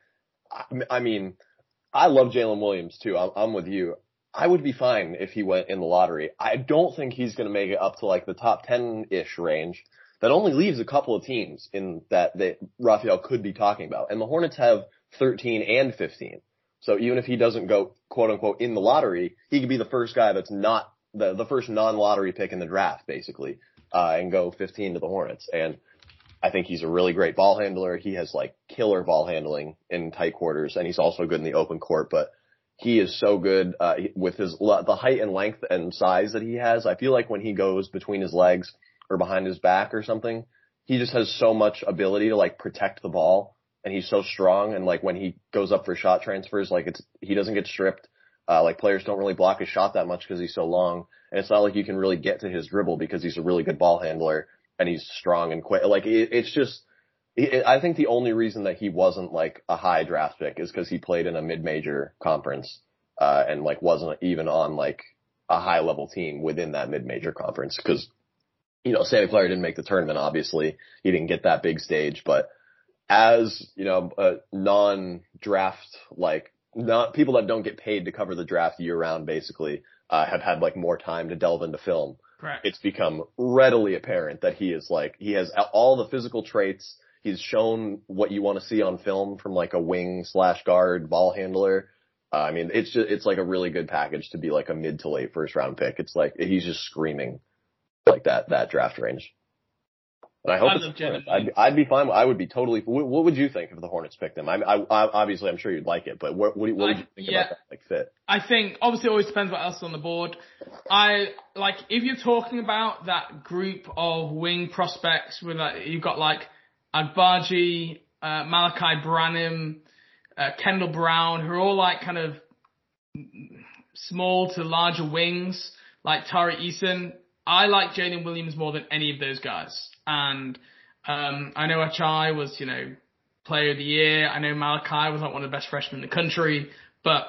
I, mean, I love Jalen Williams too. I'm, I'm with you. I would be fine if he went in the lottery. I don't think he's going to make it up to like the top 10-ish range. That only leaves a couple of teams in that that Raphael could be talking about. And the Hornets have 13 and 15. So even if he doesn't go quote unquote in the lottery, he could be the first guy that's not the, the first non-lottery pick in the draft basically, uh, and go 15 to the Hornets. And I think he's a really great ball handler. He has like killer ball handling in tight quarters and he's also good in the open court, but he is so good uh, with his the height and length and size that he has. I feel like when he goes between his legs or behind his back or something, he just has so much ability to like protect the ball, and he's so strong. And like when he goes up for shot transfers, like it's he doesn't get stripped. Uh, like players don't really block his shot that much because he's so long, and it's not like you can really get to his dribble because he's a really good ball handler and he's strong and quick. Like it, it's just I think the only reason that he wasn't like a high draft pick is because he played in a mid-major conference, uh, and like wasn't even on like a high level team within that mid-major conference. Cause, you know, Santa Clara didn't make the tournament, obviously. He didn't get that big stage, but as, you know, a non-draft, like, not people that don't get paid to cover the draft year round, basically, uh, have had like more time to delve into film. Correct. It's become readily apparent that he is like, he has all the physical traits He's shown what you want to see on film from like a wing slash guard ball handler. Uh, I mean, it's just, it's like a really good package to be like a mid to late first round pick. It's like, he's just screaming like that, that draft range. And I hope I it's, I'd, I'd be fine. I would be totally, what, would you think if the Hornets picked him? I, I, obviously I'm sure you'd like it, but what, what, what would you think yeah, about that, like fit? I think, obviously it always depends what else is on the board. I, like, if you're talking about that group of wing prospects with like, you've got like, Agbaji, uh, Malaki Branham, uh, Kendall Brown, who are all like kind of small to larger wings, like Tari Eason. I like Jalen Williams more than any of those guys. And um, I know Ochai was, you know, player of the year. I know Malaki was like one of the best freshmen in the country. But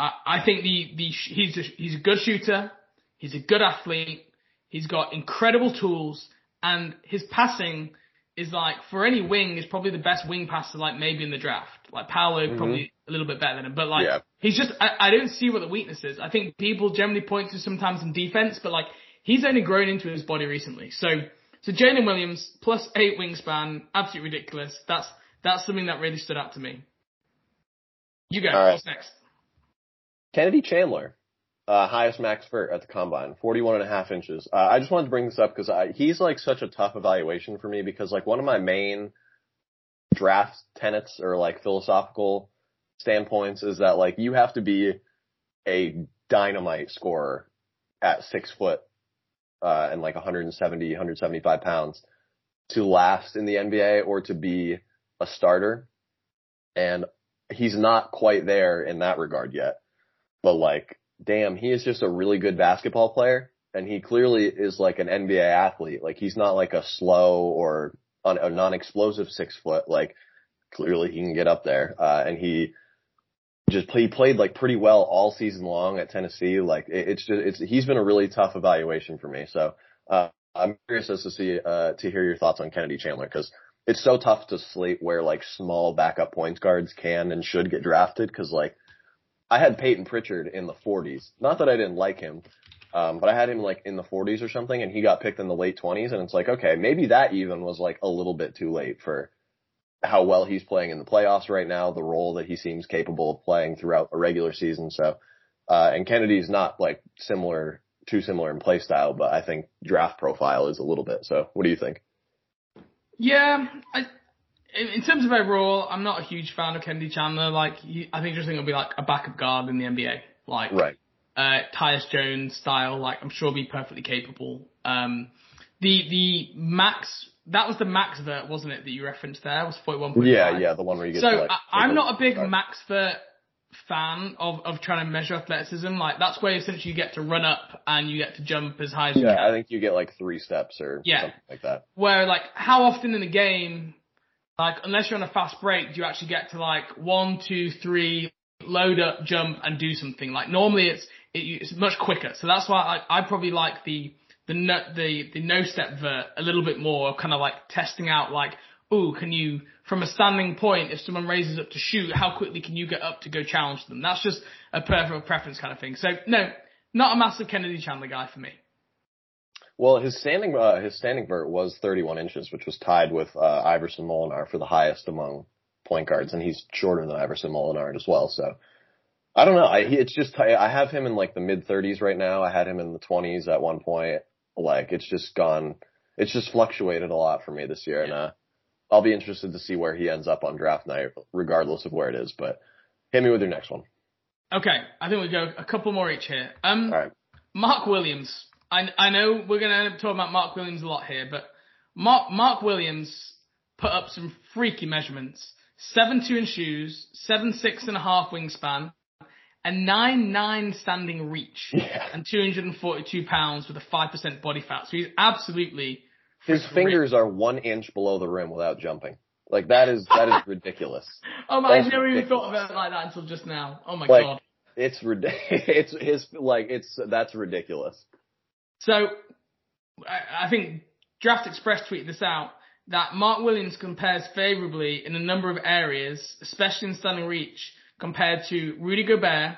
I, I think the, the he's a, he's a good shooter. He's a good athlete. He's got incredible tools, and his passing is like for any wing is probably the best wing passer like maybe in the draft. Like Paolo mm-hmm. probably a little bit better than him, but like yeah. he's just I, I don't see what the weakness is. I think people generally point to sometimes in defense, but like he's only grown into his body recently. So so Jalen Williams plus eight wingspan, absolutely ridiculous. That's that's something that really stood out to me. You go. Right. What's next? Kennedy Chandler uh, highest max vert at the combine, 41 and a half inches. Uh, I just wanted to bring this up because he's like such a tough evaluation for me because like one of my main draft tenets or like philosophical standpoints is that like you have to be a dynamite scorer at six foot, uh, and like 170, 175 pounds to last in the NBA or to be a starter. And he's not quite there in that regard yet. But like, damn, he is just a really good basketball player. And he clearly is like an NBA athlete. Like he's not like a slow or a non-explosive six foot. Like clearly he can get up there. Uh, and he just he played like pretty well all season long at Tennessee. Like it, it's just, it's, he's been a really tough evaluation for me. So, uh, I'm curious as to see, uh, to hear your thoughts on Kennedy Chandler because it's so tough to slate where like small backup point guards can and should get drafted because like I had Payton Pritchard in the 40s. Not that I didn't like him, um, but I had him like in the 40s or something, and he got picked in the late 20s, and it's like, okay, maybe that even was like a little bit too late for how well he's playing in the playoffs right now, the role that he seems capable of playing throughout a regular season. So, uh, and Kennedy's not like similar, too similar in play style, but I think draft profile is a little bit. So, what do you think? Yeah, I in, terms of overall, I'm not a huge fan of Kennedy Chandler. Like, I think just think he'll be like a backup guard in the NBA, like right. uh, Tyus Jones style. Like, I'm sure be perfectly capable. Um, the the max that was the max vert, wasn't it? That you referenced there was 41. Yeah, yeah, the one where you get. So to, like, I, am not a big max vert fan of, of trying to measure athleticism. Like that's where essentially you get to run up and you get to jump as high as yeah, you can. Yeah, I think you get like three steps or yeah. something like that. Where like how often in the game like, unless you're on a fast break, do you actually get to like one, two, three, load up, jump, and do something? Like normally it's it, it's much quicker. So that's why I, I probably like the the no, the the no step vert a little bit more, kind of like testing out like, oh, can you, from a standing point, if someone raises up to shoot, how quickly can you get up to go challenge them? That's just a personal preference kind of thing. So no, not a massive Kennedy Chandler guy for me. Well, his standing uh, his standing vert was 31 inches, which was tied with uh, Iverson Molinar for the highest among point guards, and he's shorter than Iverson Molinar as well. So I don't know. I, it's just I have him in like the mid 30s right now. I had him in the 20s at one point. Like it's just gone. It's just fluctuated a lot for me this year, and uh, I'll be interested to see where he ends up on draft night, regardless of where it is. But hit me with your next one. Okay, I think we go a couple more each here. Um, right. Mark Williams. I I know we're gonna end up talking about Mark Williams a lot here, but Mark Mark Williams put up some freaky measurements: seven two in shoes, seven six and a half wingspan, a nine nine standing reach, Yeah. and two hundred and forty two pounds with a five percent body fat. So he's absolutely His fingers are one inch below the rim without jumping. Like that is that is ridiculous. Oh my! I That's never even thought about it like that until just now. Oh my Like- god! It's rid- it's his like it's that's ridiculous. So I I think Draft Express tweeted this out that Mark Williams compares favorably in a number of areas, especially in standing reach, compared to Rudy Gobert,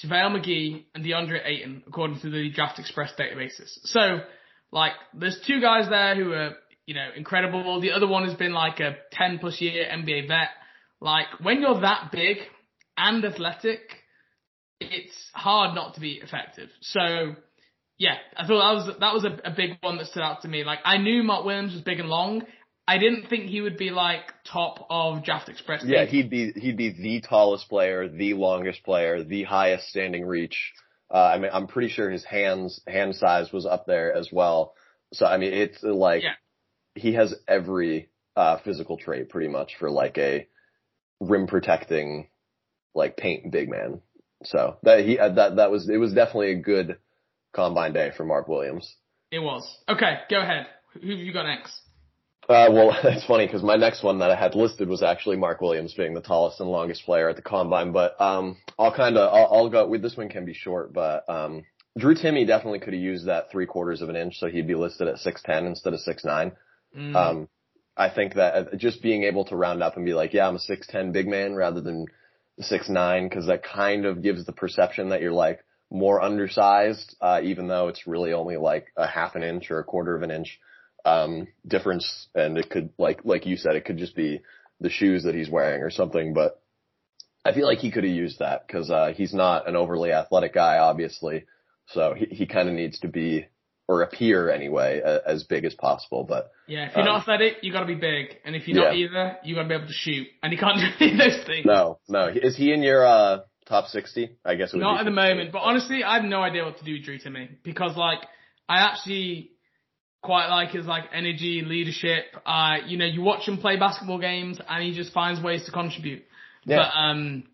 JaVale McGee, and DeAndre Ayton, according to the Draft Express databases. So, like, there's two guys there who are, you know, incredible. The other one has been like a 10 plus year NBA vet. Like, when you're that big and athletic, it's hard not to be effective. So, yeah, I thought that was that was a, a big one that stood out to me. Like I knew Mark Williams was big and long. I didn't think he would be like top of Draft Express. Yeah, he'd be he'd be the tallest player, the longest player, the highest standing reach. Uh, I mean, I'm pretty sure his hands hand size was up there as well. So I mean, it's uh, like Yeah. he has every uh, physical trait pretty much for like a rim protecting, like paint big man. So that he uh, that that was it was definitely a good combine day for Mark Williams. it was. Okay, go ahead. Who have you got next? Uh, well, it's funny because my next one that I had listed was actually Mark Williams being the tallest and longest player at the combine, but um, I'll kind of I'll, I'll go with this one can be short, but um, Drew Timme definitely could have used that three quarters of an inch, so he'd be listed at six ten instead of six nine. Mm, Um, I think that uh, just being able to round up and be like, yeah, I'm a six ten big man rather than six nine, because that kind of gives the perception that you're like more undersized, uh, even though it's really only like a half an inch or a quarter of an inch um, difference, and it could like like you said, it could just be the shoes that he's wearing or something. But I feel like he could have used that because uh, he's not an overly athletic guy, obviously. So he he kind of needs to be or appear anyway as big as possible. But yeah, if you're um, not athletic, you got to be big, and if you're not either, you got to be able to shoot, and you can't do any of those things. no, no, is he in your uh, top sixty? I guess it would Not at the moment, but honestly, I have no idea what to do with Drew Timme because like I actually quite like his like energy, leadership. Uh, you know, you watch him play basketball games and he just finds ways to contribute. Yeah. But um,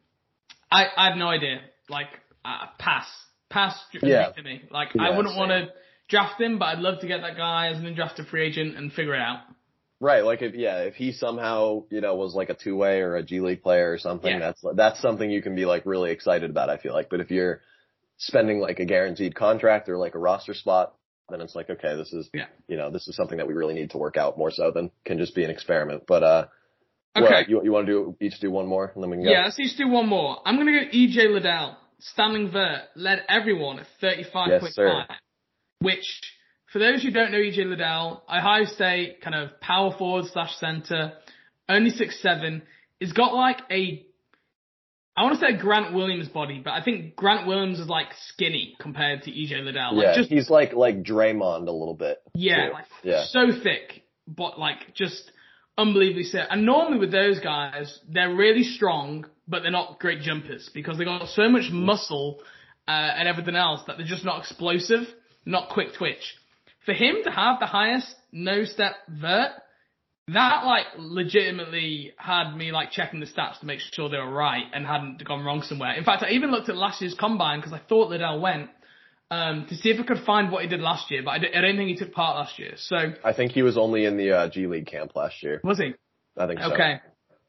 I I have no idea. Like uh, pass, pass Yeah. Timme. Like Yeah, I wouldn't want to draft him, but I'd love to get that guy as an undrafted free agent and figure it out. Right, like if yeah, if he somehow you know was like a two way or a G League player or something, Yeah. that's that's something you can be like really excited about. I feel like, but if you're spending like a guaranteed contract or like a roster spot, then it's like okay, this is Yeah. you know this is something that we really need to work out more so than can just be an experiment. But uh, Okay. you you want to do each do one more and then we can go. Yeah, let's each do one more. I'm gonna go EJ Liddell, standing vert, led everyone at 35.5, Yes, which, for those who don't know EJ Liddell, Ohio State kind of power forward slash center, only six seven, he's got like a, I want to say Grant Williams body, but I think Grant Williams is like skinny compared to EJ Liddell. Like yeah, just he's like like Draymond a little bit. yeah, too. like yeah, so thick, but like just unbelievably set. And normally with those guys, they're really strong, but they're not great jumpers because they got so much muscle uh, and everything else that they're just not explosive, not quick twitch. For him to have the highest no step vert, that like legitimately had me like checking the stats to make sure they were right and hadn't gone wrong somewhere. In fact, I even looked at last year's combine because I thought Liddell went um, to see if I could find what he did last year, but I, d- I don't think he took part last year. So I think he was only in the uh, G League camp last year. was he? I think so. Okay,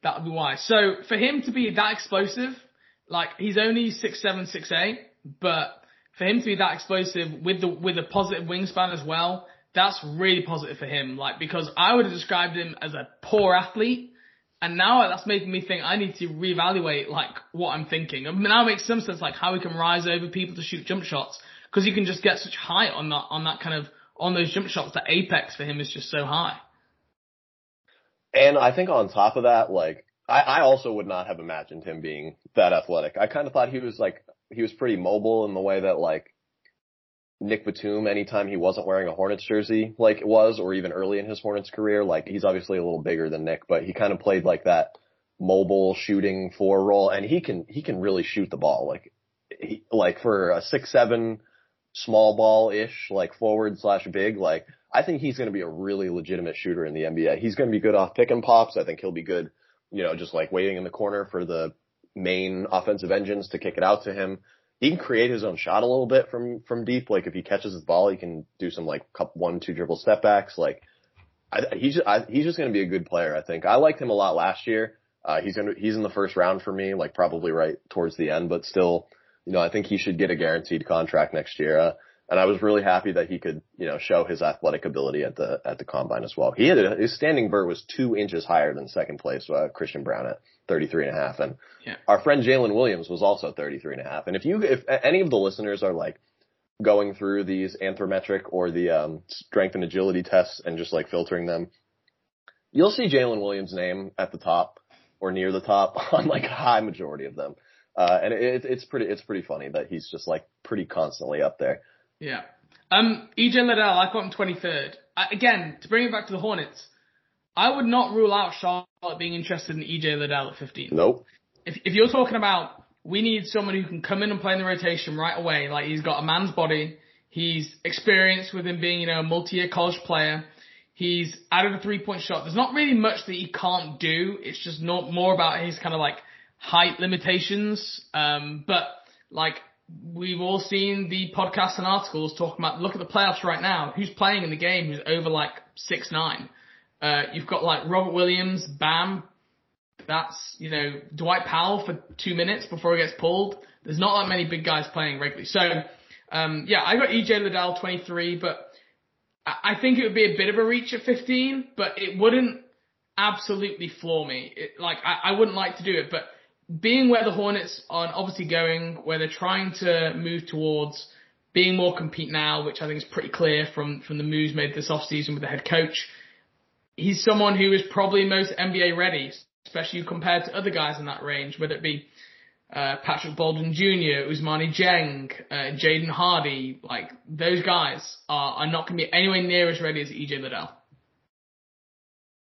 that would be why. So for him to be that explosive, like he's only six seven, six eight, but for him to be that explosive with the with a positive wingspan as well, that's really positive for him. Like because I would have described him as a poor athlete, and now that's making me think I need to reevaluate like what I'm thinking. And now it makes some sense like how he can rise over people to shoot jump shots because you can just get such height on that on that kind of on those jump shots. The apex for him is just so high. And I think on top of that, like I, I also would not have imagined him being that athletic. I kind of thought he was like he was pretty mobile in the way that like Nic Batum, anytime he wasn't wearing a Hornets jersey, like it was, or even early in his Hornets career, like he's obviously a little bigger than Nic, but he kind of played like that mobile shooting four role, and he can he can really shoot the ball. Like he, like for a six seven small ball ish, like forward slash big, like I think he's going to be a really legitimate shooter in the NBA. He's going to be good off pick and pops. I think he'll be good, you know, just like waiting in the corner for the main offensive engines to kick it out to him. He can create his own shot a little bit from from deep. Like if he catches his ball, he can do some like one two dribble step backs. Like I, he's just, I, he's just going to be a good player. I think I liked him a lot last year. Uh, he's gonna he's in the first round for me, like probably right towards the end, but still, you know, I think he should get a guaranteed contract next year. Uh, and I was really happy that he could, you know, show his athletic ability at the at the combine as well. He had a, his standing vert was two inches higher than second place uh, Christian Braun at 33 and a half, and yeah. our friend Jalen Williams was also 33 and a half. And if you if any of the listeners are like going through these anthrometric or the um, strength and agility tests and just like filtering them, you'll see Jalen Williams' name at the top or near the top on like a high majority of them. Uh, and it, it's pretty, it's pretty funny that he's just like pretty constantly up there. Yeah. Um, EJ Liddell, I got him 23rd. I, again, to bring it back to the Hornets, I would not rule out Charlotte being interested in EJ Liddell at 15. Nope. If, if you're talking about we need someone who can come in and play in the rotation right away, like he's got a man's body, he's experienced with him being, you know, a multi-year college player, he's added a three-point shot. There's not really much that he can't do. It's just not more about his kind of like height limitations. Um, but like we've all seen the podcasts and articles talking about look at the playoffs right now. Who's playing in the game who's over like six nine? Uh, you've got like Robert Williams, Bam. That's you know Dwight Powell for two minutes before he gets pulled. There's not that many big guys playing regularly. So um, yeah, I got EJ Liddell 23, but I think it would be a bit of a reach at 15, but it wouldn't absolutely floor me. It, like I, I wouldn't like to do it, but being where the Hornets are obviously going, where they're trying to move towards being more compete now, which I think is pretty clear from, from the moves made this offseason with the head coach. He's someone who is probably most NBA ready, especially compared to other guys in that range, whether it be uh, Patrick Baldwin Jr., Ousmane Dieng, uh, Jaden Hardy, like those guys are, are not going to be anywhere near as ready as EJ Liddell.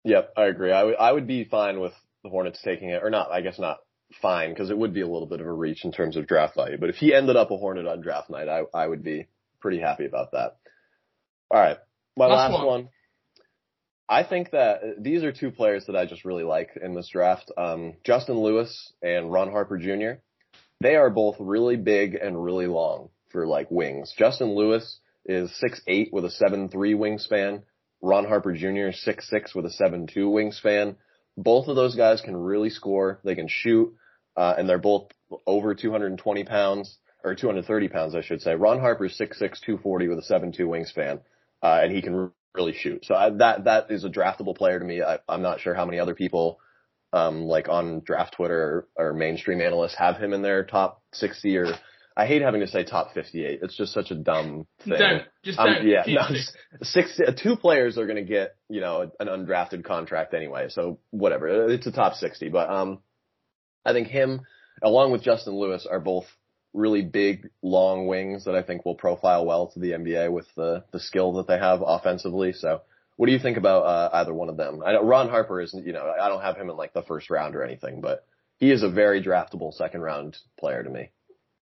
Yep, I agree. I would would be fine with the Hornets taking it, or not. I guess not fine because it would be a little bit of a reach in terms of draft value. But if he ended up a Hornet on draft night, I I would be pretty happy about that. All right, my last, last one. one. I think that these are two players that I just really like in this draft. Um, Justin Lewis and Ron Harper Jr. They are both really big and really long for like wings. Justin Lewis is six eight with a seven three wingspan. Ron Harper Jr. six six with a seven two wingspan. Both of those guys can really score. They can shoot, uh, and they're both over 220 pounds or 230 pounds, I should say. Ron Harper's 6'6", 240 with a 7'2 wingspan, uh, and he can really shoot. So I, that that is a draftable player to me. I, I'm not sure how many other people, um, like on draft Twitter or, or mainstream analysts have him in their top 60 or I hate having to say top 58. It's just such a dumb thing. Don't. Just um, don't. Yeah. No, six, two players are going to get, you know, an undrafted contract anyway. So whatever. It's a top 60. But, um, I think him along with Justin Lewis are both really big, long wings that I think will profile well to the NBA with the, the skill that they have offensively. So what do you think about, uh, either one of them? I know Ron Harper isn't, you know, I don't have him in like the first round or anything, but he is a very draftable second round player to me.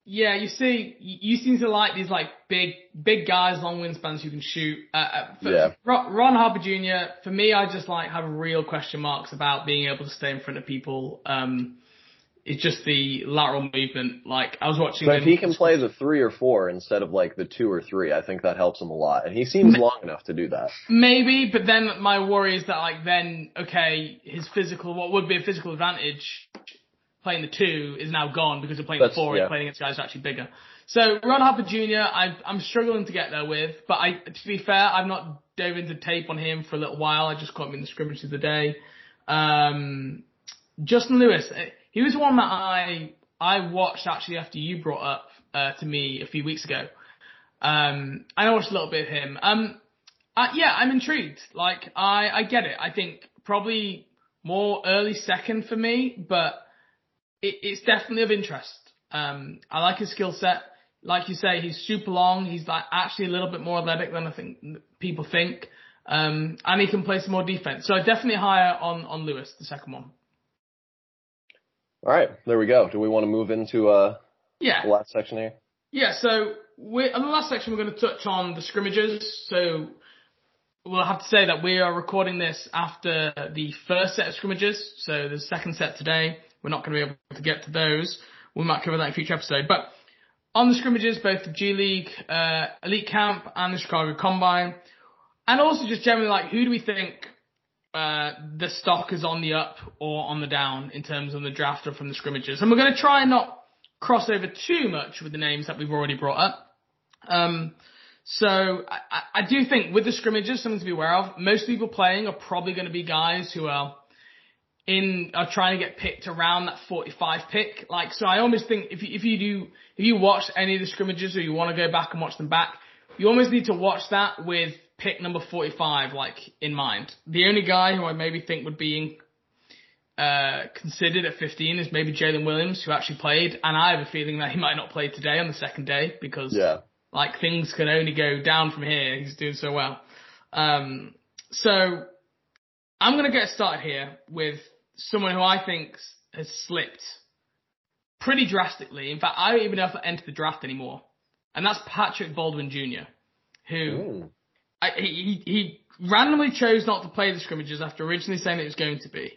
Yeah, you see, you seem to like these like big, big guys, long wingspans who can shoot. Uh, uh yeah. Ron Harper Jr. For me, I just like have real question marks about being able to stay in front of people. Um, it's just the lateral movement. Like I was watching. But if he can play the three or four instead of like the two or three, I think that helps him a lot. And he seems long enough to do that. Maybe, but then my worry is that like then okay, his physical, what would be a physical advantage playing the two is now gone because of playing That's, the four yeah. and playing against guys who are actually bigger. So Ron Harper Jr. I, I'm struggling to get there with, but I, to be fair, I've not dove into tape on him for a little while. I just caught him in the scrimmage of the day. Um, Justin Lewis, eh, he was one that I I watched actually after you brought up uh, to me a few weeks ago. Um, I watched a little bit of him. Um, uh, yeah, I'm intrigued. Like I I get it. I think probably more early second for me, but it, it's definitely of interest. Um, I like his skill set. Like you say, he's super long. He's like actually a little bit more athletic than I think people think. Um, and he can play some more defense. So definitely higher on, on Lewis, the second one. All right, there we go. Do we want to move into uh yeah the last section here? Yeah. So we in the last section we're going to touch on the scrimmages. So we'll have to say that we are recording this after the first set of scrimmages. So the second set today. We're not going to be able to get to those. We might cover that in a future episode. But on the scrimmages, both the G League uh, Elite Camp and the Chicago Combine, and also just generally like who do we think uh, the stock is on the up or on the down in terms of the draft or from the scrimmages. And we're going to try and not cross over too much with the names that we've already brought up. Um, so I, I, do think with the scrimmages, something to be aware of. Most people playing are probably going to be guys who are in are trying to get picked around that 45 pick. Like, so I almost think if you, if you do, if you watch any of the scrimmages or you want to go back and watch them back, you almost need to watch that with pick number 45, like, in mind. The only guy who I maybe think would be in, uh, considered at 15 is maybe Jalen Williams, who actually played, and I have a feeling that he might not play today on the second day because, yeah. like, things can only go down from here. He's doing so well. Um, so I'm gonna get started here with someone who I think has slipped pretty drastically. In fact, I don't even know if I enter the draft anymore. And that's Patrick Baldwin Jr., who Ooh. I, he, he randomly chose not to play the scrimmages after originally saying it was going to be.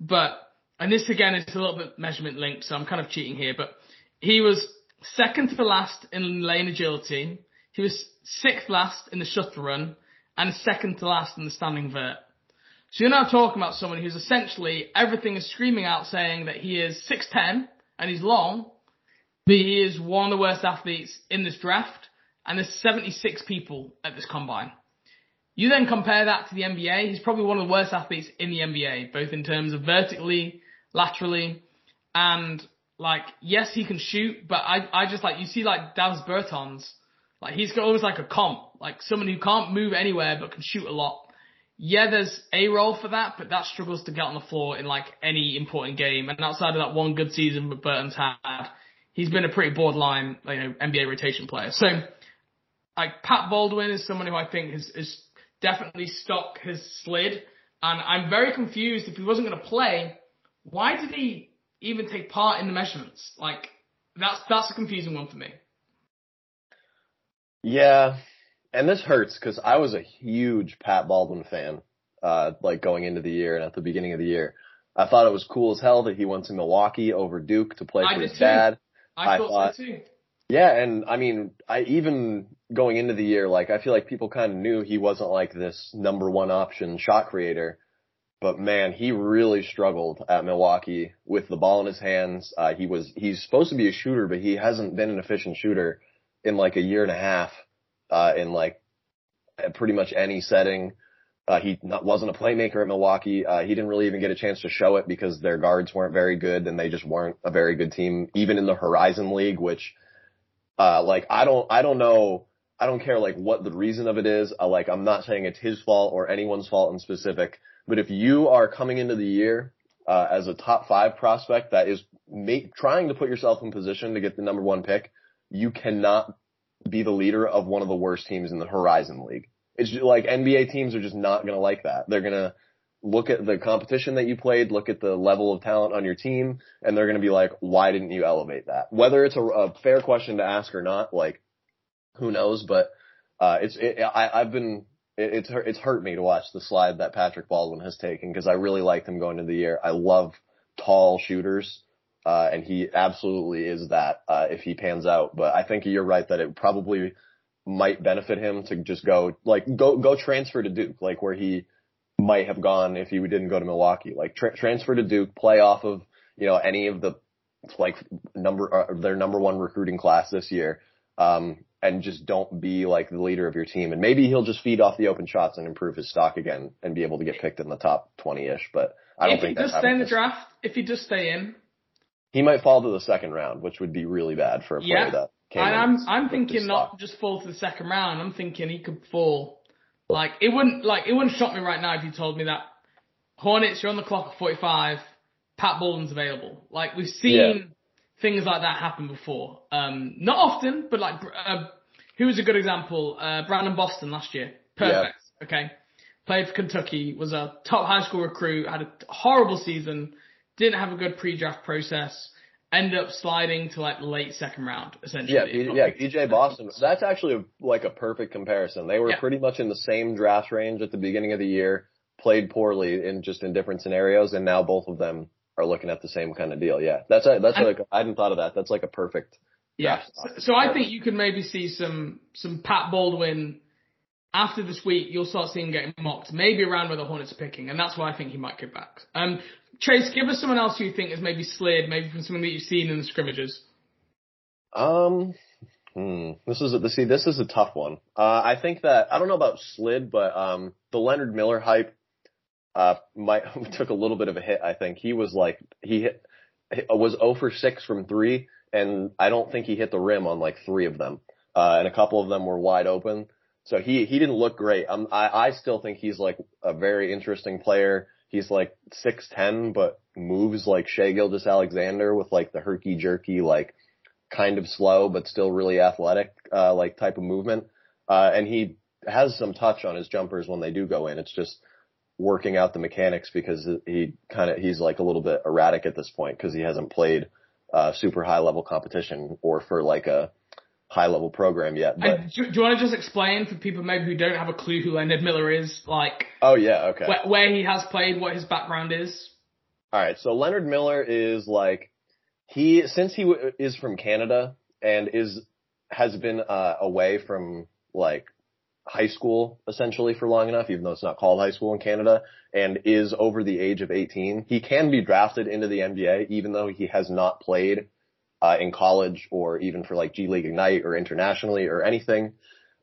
But, and this again is a little bit measurement linked, so I'm kind of cheating here, but he was second to last in lane agility. He was sixth last in the shuttle run and second to last in the standing vert. So you're now talking about someone who's essentially everything is screaming out saying that he is 6'10 and he's long, but he is one of the worst athletes in this draft and there's 76 people at this combine. You then compare that to the NBA, he's probably one of the worst athletes in the NBA, both in terms of vertically, laterally, and like, yes, he can shoot, but I, I just like, you see like Davis Bertans, like he's always like a comp, like someone who can't move anywhere but can shoot a lot. Yeah, there's a role for that, but that struggles to get on the floor in like any important game. And outside of that one good season that Bertans had, he's been a pretty borderline, you know, NBA rotation player. So, like Pat Baldwin is someone who I think is, is definitely stock has slid. And I'm very confused if he wasn't going to play, why did he even take part in the measurements? Like, that's, that's a confusing one for me. Yeah. And this hurts because I was a huge Pat Baldwin fan, uh, like going into the year and at the beginning of the year. I thought it was cool as hell that he went to Milwaukee over Duke to play I for his too. dad. I, I thought thought- so too. Yeah, and I mean, I even going into the year, like I feel like people kind of knew he wasn't like this number one option shot creator, but man, he really struggled at Milwaukee with the ball in his hands. Uh, he was he's supposed to be a shooter, but he hasn't been an efficient shooter in like a year and a half, uh, in like pretty much any setting. Uh, he not, wasn't a playmaker at Milwaukee. Uh, he didn't really even get a chance to show it because their guards weren't very good and they just weren't a very good team, even in the Horizon League, which uh, like I don't, I don't know, I don't care like what the reason of it is. Uh, like I'm not saying it's his fault or anyone's fault in specific, but if you are coming into the year uh, as a top five prospect that is make, trying to put yourself in position to get the number one pick, you cannot be the leader of one of the worst teams in the Horizon League. It's just, like NBA teams are just not going to like that. They're going to look at the competition that you played, look at the level of talent on your team, and they're going to be like, why didn't you elevate that? Whether it's a, a fair question to ask or not, like, who knows? But uh, it's it, I, I've been it, it's hurt, it's hurt me to watch the slide that Patrick Baldwin has taken because I really liked him going into the year. I love tall shooters. Uh, and he absolutely is that, uh, if he pans out. But I think you're right that it probably might benefit him to just go, like, go, go transfer to Duke, like where he might have gone if he didn't go to Milwaukee. Like tra- transfer to Duke, play off of, you know, any of the like number uh, their number one recruiting class this year, um, and just don't be like the leader of your team. And maybe he'll just feed off the open shots and improve his stock again and be able to get picked in the top twenty ish. But I don't if think he does stay in the draft, if he does stay in, He might fall to the second round, which would be really bad for a player Yeah. that came and in I'm I'm thinking not just fall to the second round. I'm thinking he could fall. Like it wouldn't like it wouldn't shock me right now if you told me that Hornets you're on the clock at 45, Pat Baldwin's available. Like we've seen Yeah. Things like that happen before. Um, not often, but like uh, who was a good example? Uh, Brandon Boston last year. Perfect. Okay. Played for Kentucky, was a top high school recruit, had a horrible season, didn't have a good pre-draft process, ended up sliding to like late second round, essentially. Yeah, P- yeah, BJ Boston. That's actually a, like a perfect comparison. They were Yeah. pretty much in the same draft range at the beginning of the year, played poorly in just in different scenarios, and now both of them are looking at the same kind of deal. Yeah, that's a, that's And- like I hadn't thought of that. That's like a perfect. Yeah. So, so I think you could maybe see some some Pat Baldwin after this week. You'll start seeing him getting mocked, maybe around where the Hornets are picking, and that's why I think he might get back. Um, Chase, give us someone else who you think has maybe slid, maybe from something that you've seen in the scrimmages. Um, hmm, this is a, see, this is a tough one. Uh, I think that I don't know about slid, but um, the Leonard Miller hype uh might took a little bit of a hit. I think he was like he hit was 0 for 6 from three, and I don't think he hit the rim on like three of them, uh, and a couple of them were wide open. So he he didn't look great. Um, I I still think he's like a very interesting player. He's like six ten, but moves like Shai Gilgeous-Alexander with like the herky jerky like kind of slow but still really athletic uh like type of movement. Uh and he has some touch on his jumpers when they do go in. It's just working out the mechanics because he kind of he's like a little bit erratic at this point because he hasn't played uh super high level competition or for like a high level program yet. But do, do you want to just explain for people maybe who don't have a clue who Leonard Miller is, like oh yeah, okay. where, where he has played, what his background is? All right, so Leonard Miller is like he since he w- is from Canada and is has been uh, away from like high school essentially for long enough, even though it's not called high school in Canada, and is over the age of 18. He can be drafted into the NBA even though he has not played uh, in college or even for like G League Ignite or internationally or anything.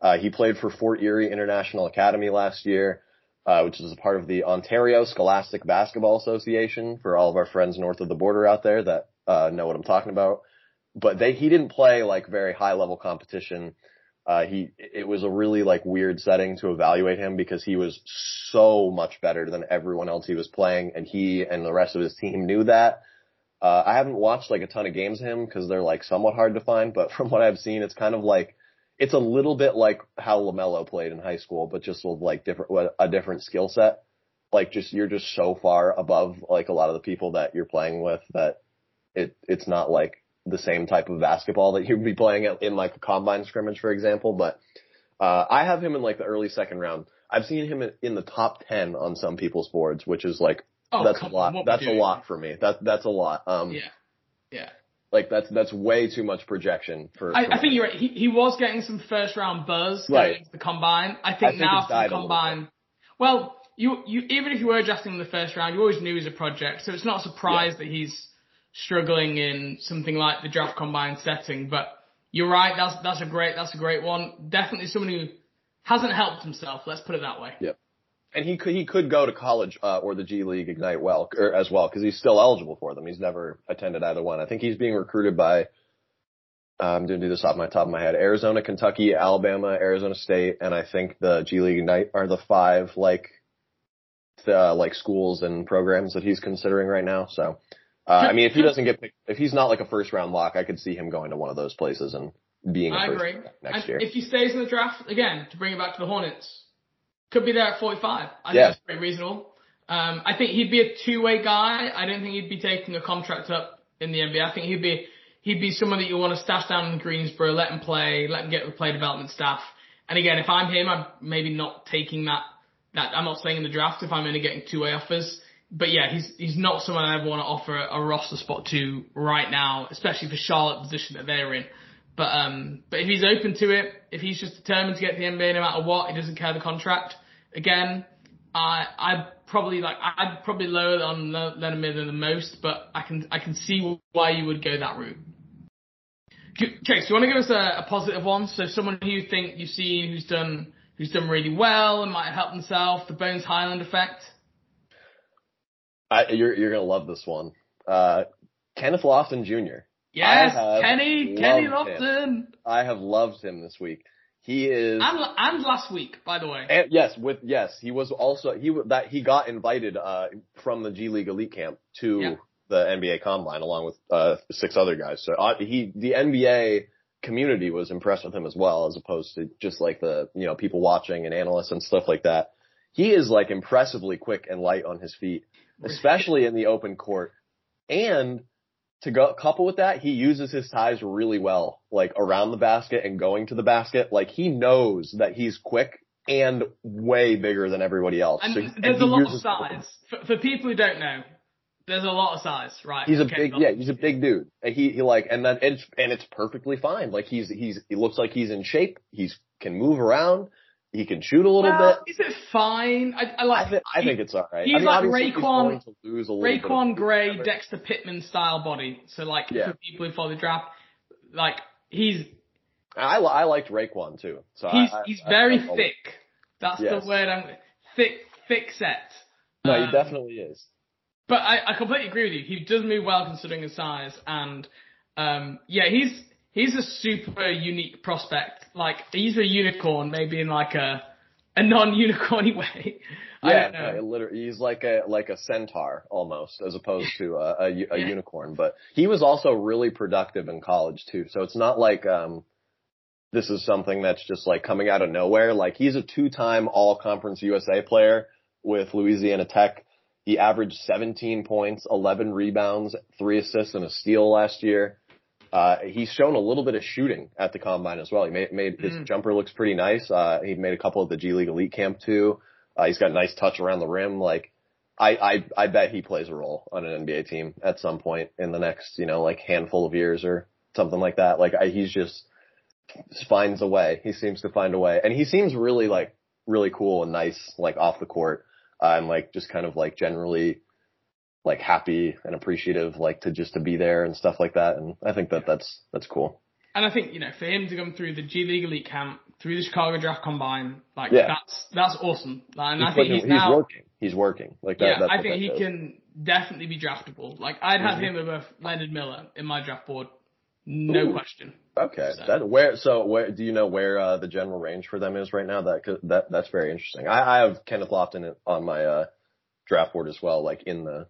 Uh, he played for Fort Erie International Academy last year uh, which is a part of the Ontario Scholastic Basketball Association for all of our friends north of the border out there that uh, know what I'm talking about. But they he didn't play like very high level competition. Uh, he it was a really like weird setting to evaluate him because he was so much better than everyone else he was playing, and he and the rest of his team knew that. Uh, I haven't watched like a ton of games of him because they're like somewhat hard to find, but from what I've seen, it's kind of like it's a little bit like how Lamelo played in high school, but just with like different a different skill set. Like just you're just so far above like a lot of the people that you're playing with that it it's not like the same type of basketball that you'd be playing at, in like a combine scrimmage, for example. But uh, I have him in like the early second round. I've seen him in, in the top ten on some people's boards, which is like Oh, that's a lot. That's a lot for me. That that's a lot. Um, Yeah, yeah. like that's that's way too much projection for. I, for I think you're right. He, he was getting some first round buzz Right. going into the combine. I think, I think now for the combine, well, you you even if you were drafting him in the first round, you always knew he was a project, so it's not a surprise that he's struggling in something like the draft combine setting. But you're right. That's that's a great that's a great one. Definitely someone who hasn't helped himself. Let's put it that way. Yep. And he could he could go to college uh, or the G League Ignite well or as well because he's still eligible for them. He's never attended either one. I think he's being recruited by. uh, I'm doing do this off my top of my head. Arizona, Kentucky, Alabama, Arizona State, and I think the G League Ignite are the five like like schools and programs that he's considering right now. So, uh, I mean, if he doesn't get picked, if he's not like a first round lock, I could see him going to one of those places and being I agree. next And year. If he stays in the draft again, to bring it back to the Hornets, could be there at 45. I think Yeah. that's pretty reasonable. Um, I think he'd be a two-way guy. I don't think he'd be taking a contract up in the NBA. I think he'd be he'd be someone that you want to stash down in Greensboro, let him play, let him get the play development staff. And again, if I'm him, I'm maybe not taking that. That I'm not staying in the draft if I'm only getting two-way offers. But yeah, he's he's not someone I ever want to offer a, roster spot to right now, especially for Charlotte position that they're in. But um, but if he's open to it, if he's just determined to get the NBA no matter what, he doesn't care the contract. Again, I I probably like I'd probably lower on Leonard Miller the most, but I can I can see why you would go that route. Chase, do you want to give us a, a positive one? So someone who you think you've seen who's done who's done really well and might help himself, the Bones Hyland effect. I, you're you're gonna love this one. Uh, Kenneth Lofton Jr. Yes, Kenny, Kenny Lofton. Him. I have loved him this week. He is and, and last week, by the way. And yes, with yes, he was also he that he got invited uh, from the G League Elite Camp to yeah. the NBA Combine along with uh, six other guys. So uh, he the NBA community was impressed with him as well, as opposed to just like the you know people watching and analysts and stuff like that. He is like impressively quick and light on his feet, especially in the open court. And to go couple with that, he uses his ties really well, like around the basket and going to the basket. Like he knows that he's quick and way bigger than everybody else. And so, there's and a lot of size. For, for, people who don't know, there's a lot of size, right? He's a big, yeah, he's a big dude. And he, he like, and then it's, and it's perfectly fine. Like he's, he's, he looks like he's in shape. He's, can move around. He can shoot a little well, bit. Is it fine? I, I like. I, th- I think it's all right. He's I mean, like RaiQuan, he's RaiQuan Gray, Dexter Pittman style body. So like yeah. for people who follow the draft, like he's. I I liked RaiQuan too. So he's I, he's very thick. That's yes. the word I'm thick thick set. No, um, he definitely is. But I, I completely agree with you. He does move well considering his size, and um, yeah, he's he's a super unique prospect. Like he's a unicorn, maybe in like a a non-unicorny way. Yeah, literally, he's like a like a centaur almost, as opposed to a, a, a yeah. unicorn. But he was also really productive in college too. So it's not like um this is something that's just like coming out of nowhere. Like he's a two-time All-Conference USA player with Louisiana Tech. He averaged 17 points, 11 rebounds, three assists, and a steal last year. Uh, he's shown a little bit of shooting at the combine as well. He made, made his mm. jumper looks pretty nice. Uh, he made a couple at the G League Elite Camp too. Uh, he's got nice touch around the rim. Like, I, I, I bet he plays a role on an NBA team at some point in the next, you know, like handful of years or something like that. Like, I, he's just finds a way. He seems to find a way, and he seems really like really cool and nice, like off the court, uh, and like just kind of like generally like happy and appreciative, like to just to be there and stuff like that. And I think that that's that's cool. And I think you know for him to come through the G League Elite Camp, through the Chicago Draft Combine, like yeah. that's that's awesome. And he's I think he's, he's now working. He's working. Like that. Yeah, I think he does. can definitely be draftable. Like I'd have mm-hmm. him above Leonard Miller in my draft board, no Ooh. question. Okay, so. that where so where do you know where uh, the general range for them is right now? That that that's very interesting. I, I have Kenneth Lofton on my uh, draft board as well, like in the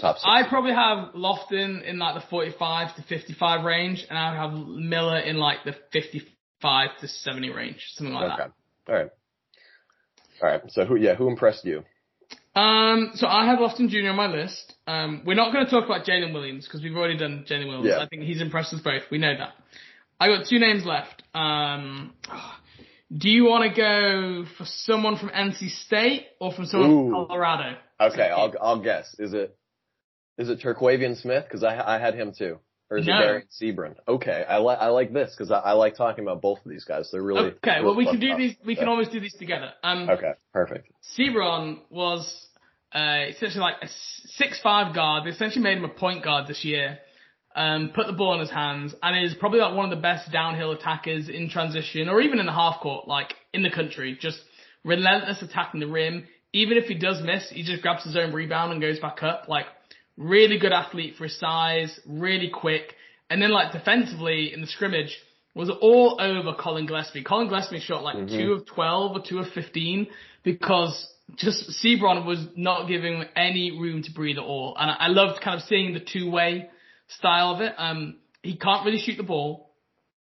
Top six. I probably have Lofton in like the 45 to 55 range, and I have Miller in like the 55 to 70 range, something like that. okay. that. All right. All right. So who, yeah, who impressed you? Um, so I have Lofton Jr. on my list. Um, we're not going to talk about Jalen Williams because we've already done Jalen Williams. Yeah. I think he's impressed us both. We know that. I got two names left. Um, do you want to go for someone from NC State or from someone Ooh. from Colorado? Okay, I'll I'll guess. Is it is it Terquavion Smith? Because I I had him too. Or is no. it Dereon Seabron? Okay, I like I like this because I, I, like talking about both of these guys. They're really okay. Really well, we can do these. We can always do these together. Um, okay, perfect. Seabron was uh, essentially like a six-five guard. They essentially made him a point guard this year. Um, put the ball in his hands, and is probably like one of the best downhill attackers in transition or even in the half court, like in the country. Just relentless attacking the rim. Even if he does miss, he just grabs his own rebound and goes back up. Like really good athlete for his size, really quick. And then like defensively in the scrimmage was all over Collin Gillespie. Collin Gillespie shot like mm-hmm. two of 12 or two of 15 because just Seabron was not giving any room to breathe at all. And I, loved kind of seeing the two way style of it. Um, he can't really shoot the ball,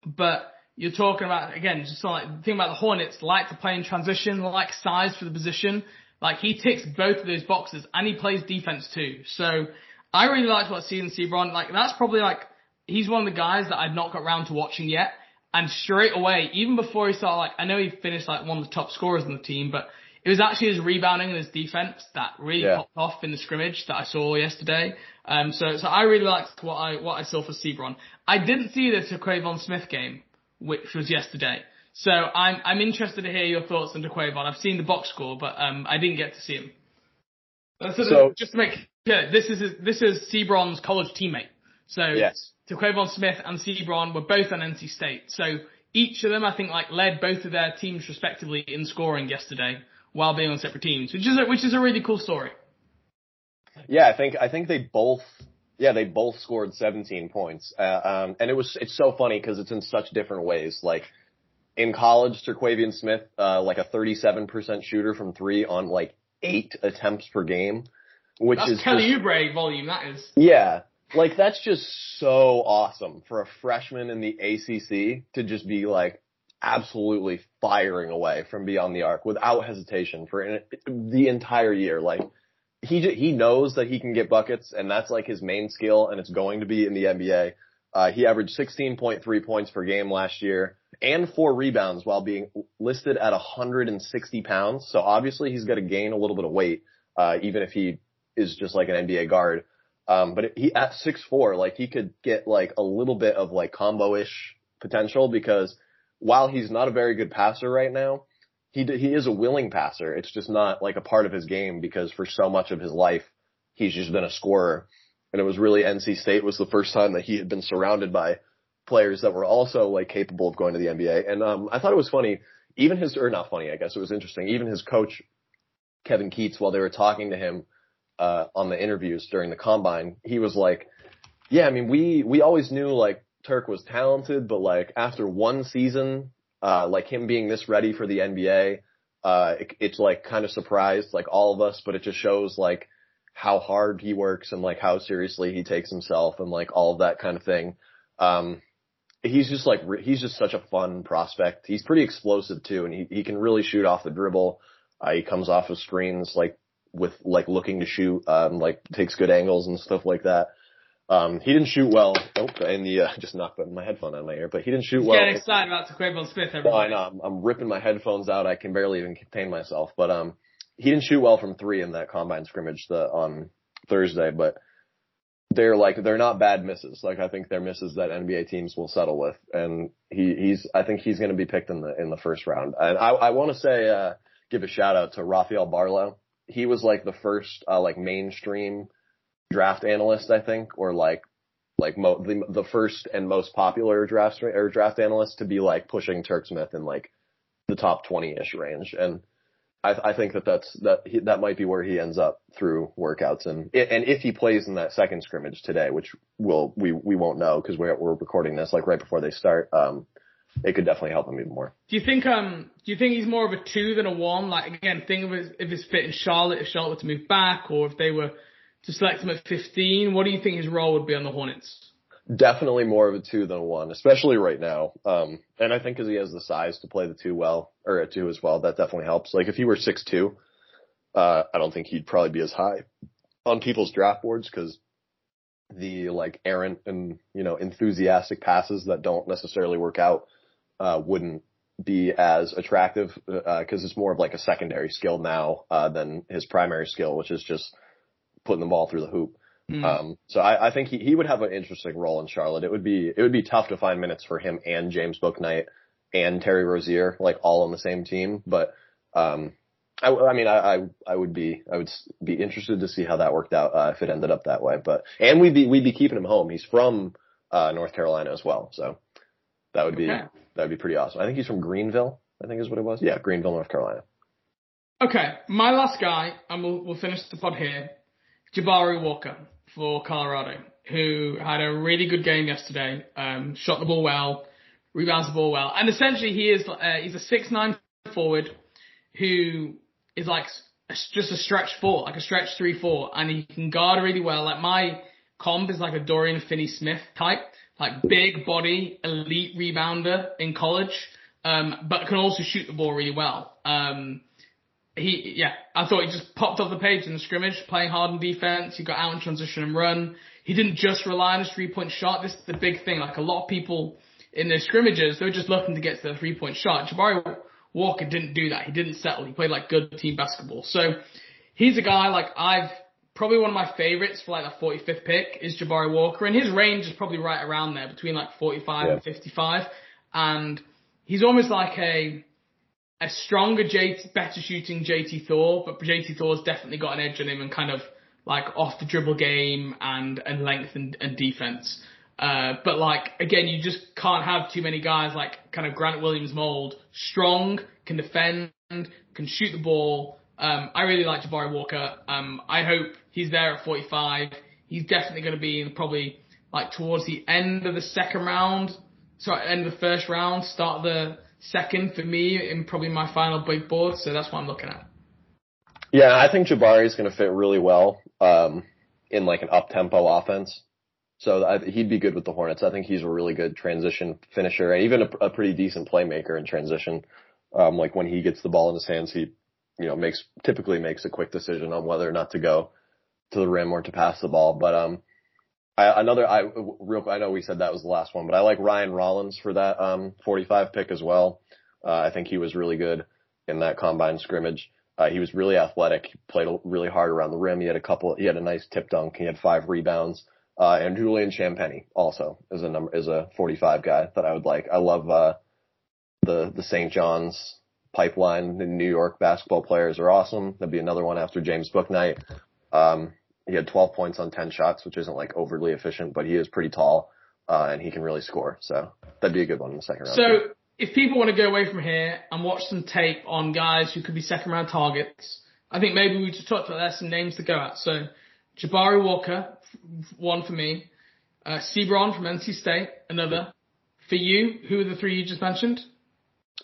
but you're talking about, again, just like, the thing about the Hornets, like to play in transition, like size for the position. Like he ticks both of those boxes and he plays defense too. So I really liked what I see in Like that's probably like he's one of the guys that I've not got around to watching yet. And straight away, even before he started, like I know he finished like one of the top scorers on the team, but it was actually his rebounding and his defense that really yeah. popped off in the scrimmage that I saw yesterday. Um, so so I really liked what I what I saw for Seabron. I didn't see the Terquavion Smith game, which was yesterday. So I'm I'm interested to hear your thoughts on Terquavion. I've seen the box score, but um, I didn't get to see him. So, so just to make clear, this is this is Seabron's college teammate. So yes. Terquavion Smith and Seabron were both on NC State. So each of them, I think, like led both of their teams respectively in scoring yesterday while being on separate teams, which is a, which is a really cool story. Yeah, I think I think they both yeah they both scored 17 points, uh, um, and it was it's so funny because it's in such different ways. Like in college, Terquavion Smith, uh, like a 37% shooter from three on like eight attempts per game, which That's is Kelly Oubre volume. That is. Yeah, like that's just so awesome for a freshman in the ACC to just be like absolutely firing away from beyond the arc without hesitation for an, the entire year. Like he he knows that he can get buckets and that's like his main skill and it's going to be in the NBA. Uh, he averaged 16.3 points per game last year and four rebounds while being listed at 160 pounds. So obviously he's got to gain a little bit of weight, uh, even if he is just like an NBA guard. Um, but he at six four, like he could get like a little bit of like combo-ish potential because while he's not a very good passer right now, he he is a willing passer. It's just not like a part of his game because for so much of his life, he's just been a scorer. And it was really NC State was the first time that he had been surrounded by players that were also like capable of going to the NBA. And um, I thought it was funny, even his or not funny, I guess it was interesting. Even his coach Kevin Keatts, while they were talking to him uh, on the interviews during the combine, he was like, "Yeah, I mean, we we always knew like Turk was talented, but like after one season, uh, like him being this ready for the NBA, uh, it, it's like kind of surprised like all of us, but it just shows like how hard he works and like how seriously he takes himself and like all of that kind of thing. Um, he's just like he's just such a fun prospect. He's pretty explosive too, and he he can really shoot off the dribble. Uh, he comes off of screens like with like looking to shoot, um, like takes good angles and stuff like that. Um, he didn't shoot well. Oh, and the uh, just knocked my headphone out of my ear, but he didn't shoot He's well. Getting excited about Terquavion Smith. No, I know. I'm, I'm ripping my headphones out. I can barely even contain myself. But um, he didn't shoot well from three in that combine scrimmage the, on Thursday. But they're like they're not bad misses. Like I think they're misses that NBA teams will settle with. And he he's I think he's going to be picked in the in the first round. And I I want to say uh, give a shout out to Rafael Barlowe. He was like the first uh, like mainstream draft analyst, I think, or like like mo- the, the first and most popular draft or draft analyst to be like pushing Turk Smith in like the top 20 ish range. And I, I think that that's, that, he, that might be where he ends up through workouts. And, and if he plays in that second scrimmage today, which will, we, we won't know because we're, we're recording this like right before they start, um, it could definitely help him even more. Do you think um do you think he's more of a two than a one? Like again, think of it if it's fit in Charlotte, if Charlotte were to move back, or if they were to select him at 15, what do you think his role would be on the Hornets? Definitely more of a two than a one, especially right now. Um, and I think because he has the size to play the two well, or a two as well, that definitely helps. Like if he were six two, uh, I don't think he'd probably be as high on people's draft boards because the like errant and you know enthusiastic passes that don't necessarily work out uh, wouldn't be as attractive because uh, it's more of like a secondary skill now uh, than his primary skill, which is just putting the ball through the hoop. Mm. Um, so I, I think he, he would have an interesting role in Charlotte. It would be it would be tough to find minutes for him and James Bouknight and Terry Rozier like all on the same team. But um, I, I mean I, I I would be I would be interested to see how that worked out uh, if it ended up that way. But and we'd be we'd be keeping him home. He's from uh, North Carolina as well, so that would be okay. that would be pretty awesome. I think he's from Greenville. I think is what it was. Yeah, Greenville, North Carolina. Okay, my last guy, and we'll we'll finish the pod here. Jabari Walker for Colorado, who had a really good game yesterday. Um, shot the ball well, rebounds the ball well, and essentially he is uh, he's a six nine forward who is like just a stretch four, like a stretch three four, and he can guard really well. Like my comp is like a Dorian Finney Smith type, like big body, elite rebounder in college, um, but can also shoot the ball really well. Um, he, yeah, I thought he just popped off the page in the scrimmage, playing hard in defense. He got out in transition and run. He didn't just rely on his three point shot. This is the big thing. Like a lot of people in their scrimmages, they were just looking to get to the three point shot. Jabari Walker didn't do that. He didn't settle. He played like good team basketball. So he's a guy like I've probably one of my favorites for like the 45th pick is Jabari Walker, and his range is probably right around there between like 45 yeah. and 55. And he's almost like a a stronger JT, better shooting JT Thor, but JT Thor's definitely got an edge on him and kind of like off the dribble game and and length and, and defense. Uh, but like again, you just can't have too many guys like kind of Grant Williams mold, strong, can defend, can shoot the ball. Um, I really like Jabari Walker. Um, I hope he's there at 45. He's definitely going to be in probably like towards the end of the second round, sorry, end of the first round, start of the second for me in probably my final big board. So that's what I'm looking at. Yeah, I think Jabari is going to fit really well um, in like an up tempo offense. So I, he'd be good with the Hornets. I think he's a really good transition finisher and even a, a pretty decent playmaker in transition. Um, like when he gets the ball in his hands, he, you know, makes typically makes a quick decision on whether or not to go to the rim or to pass the ball. But um, I, another I real I know we said that was the last one, but I like Ryan Rollins for that um 45 pick as well. Uh, I think he was really good in that combine scrimmage. Uh, he was really athletic. He played really hard around the rim. He had a couple. He had a nice tip dunk. He had five rebounds. Uh, and Julian Champagnie also is a number is a 45 guy that I would like. I love uh, the the St. John's pipeline. The New York basketball players are awesome. That'd be another one after James Bouknight. Um, he had 12 points on 10 shots, which isn't like overly efficient, but he is pretty tall uh, and he can really score. So that'd be a good one in the second round. So if people want to go away from here and watch some tape on guys who could be second round targets, I think maybe we just talked about there's some names to go at. So Jabari Walker, one for me. Uh, Seabron from NC State, another. For you, who are the three you just mentioned?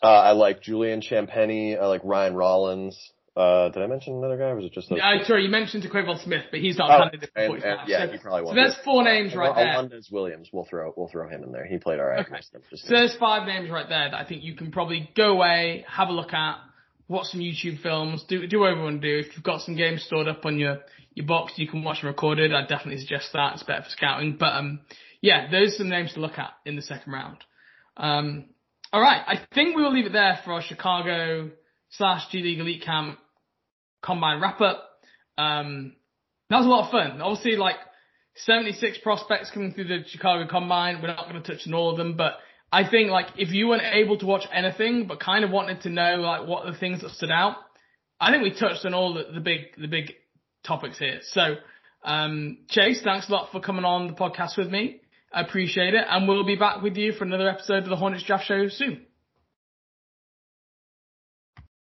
Uh, I like Julian Champagnie. I like Ryan Rollins. Uh, did I mention another guy, or was it just those? Uh, sorry, you mentioned Quavo Smith, but he's not oh, candidate and, and, yeah, so, he probably won't. So there's four names right there. Alondes Williams, we'll throw we'll throw him in there. He played all right. Okay. so there's five names right there that I think you can probably go away, have a look at, watch some YouTube films, do do whatever you want to do. If you've got some games stored up on your your box, you can watch them recorded. I definitely suggest that. It's better for scouting. But um, yeah, those are some names to look at in the second round. Um, all right, I think we will leave it there for our Chicago slash G League Elite Camp combine wrap up. Um, that was a lot of fun. Obviously, like 76 prospects coming through the Chicago combine. We're not going to touch on all of them, but I think like if you weren't able to watch anything, but kind of wanted to know like what the things that stood out, I think we touched on all the, the big, the big topics here. So, um, Chase, thanks a lot for coming on the podcast with me. I appreciate it. And we'll be back with you for another episode of the Hornets Draft Show soon.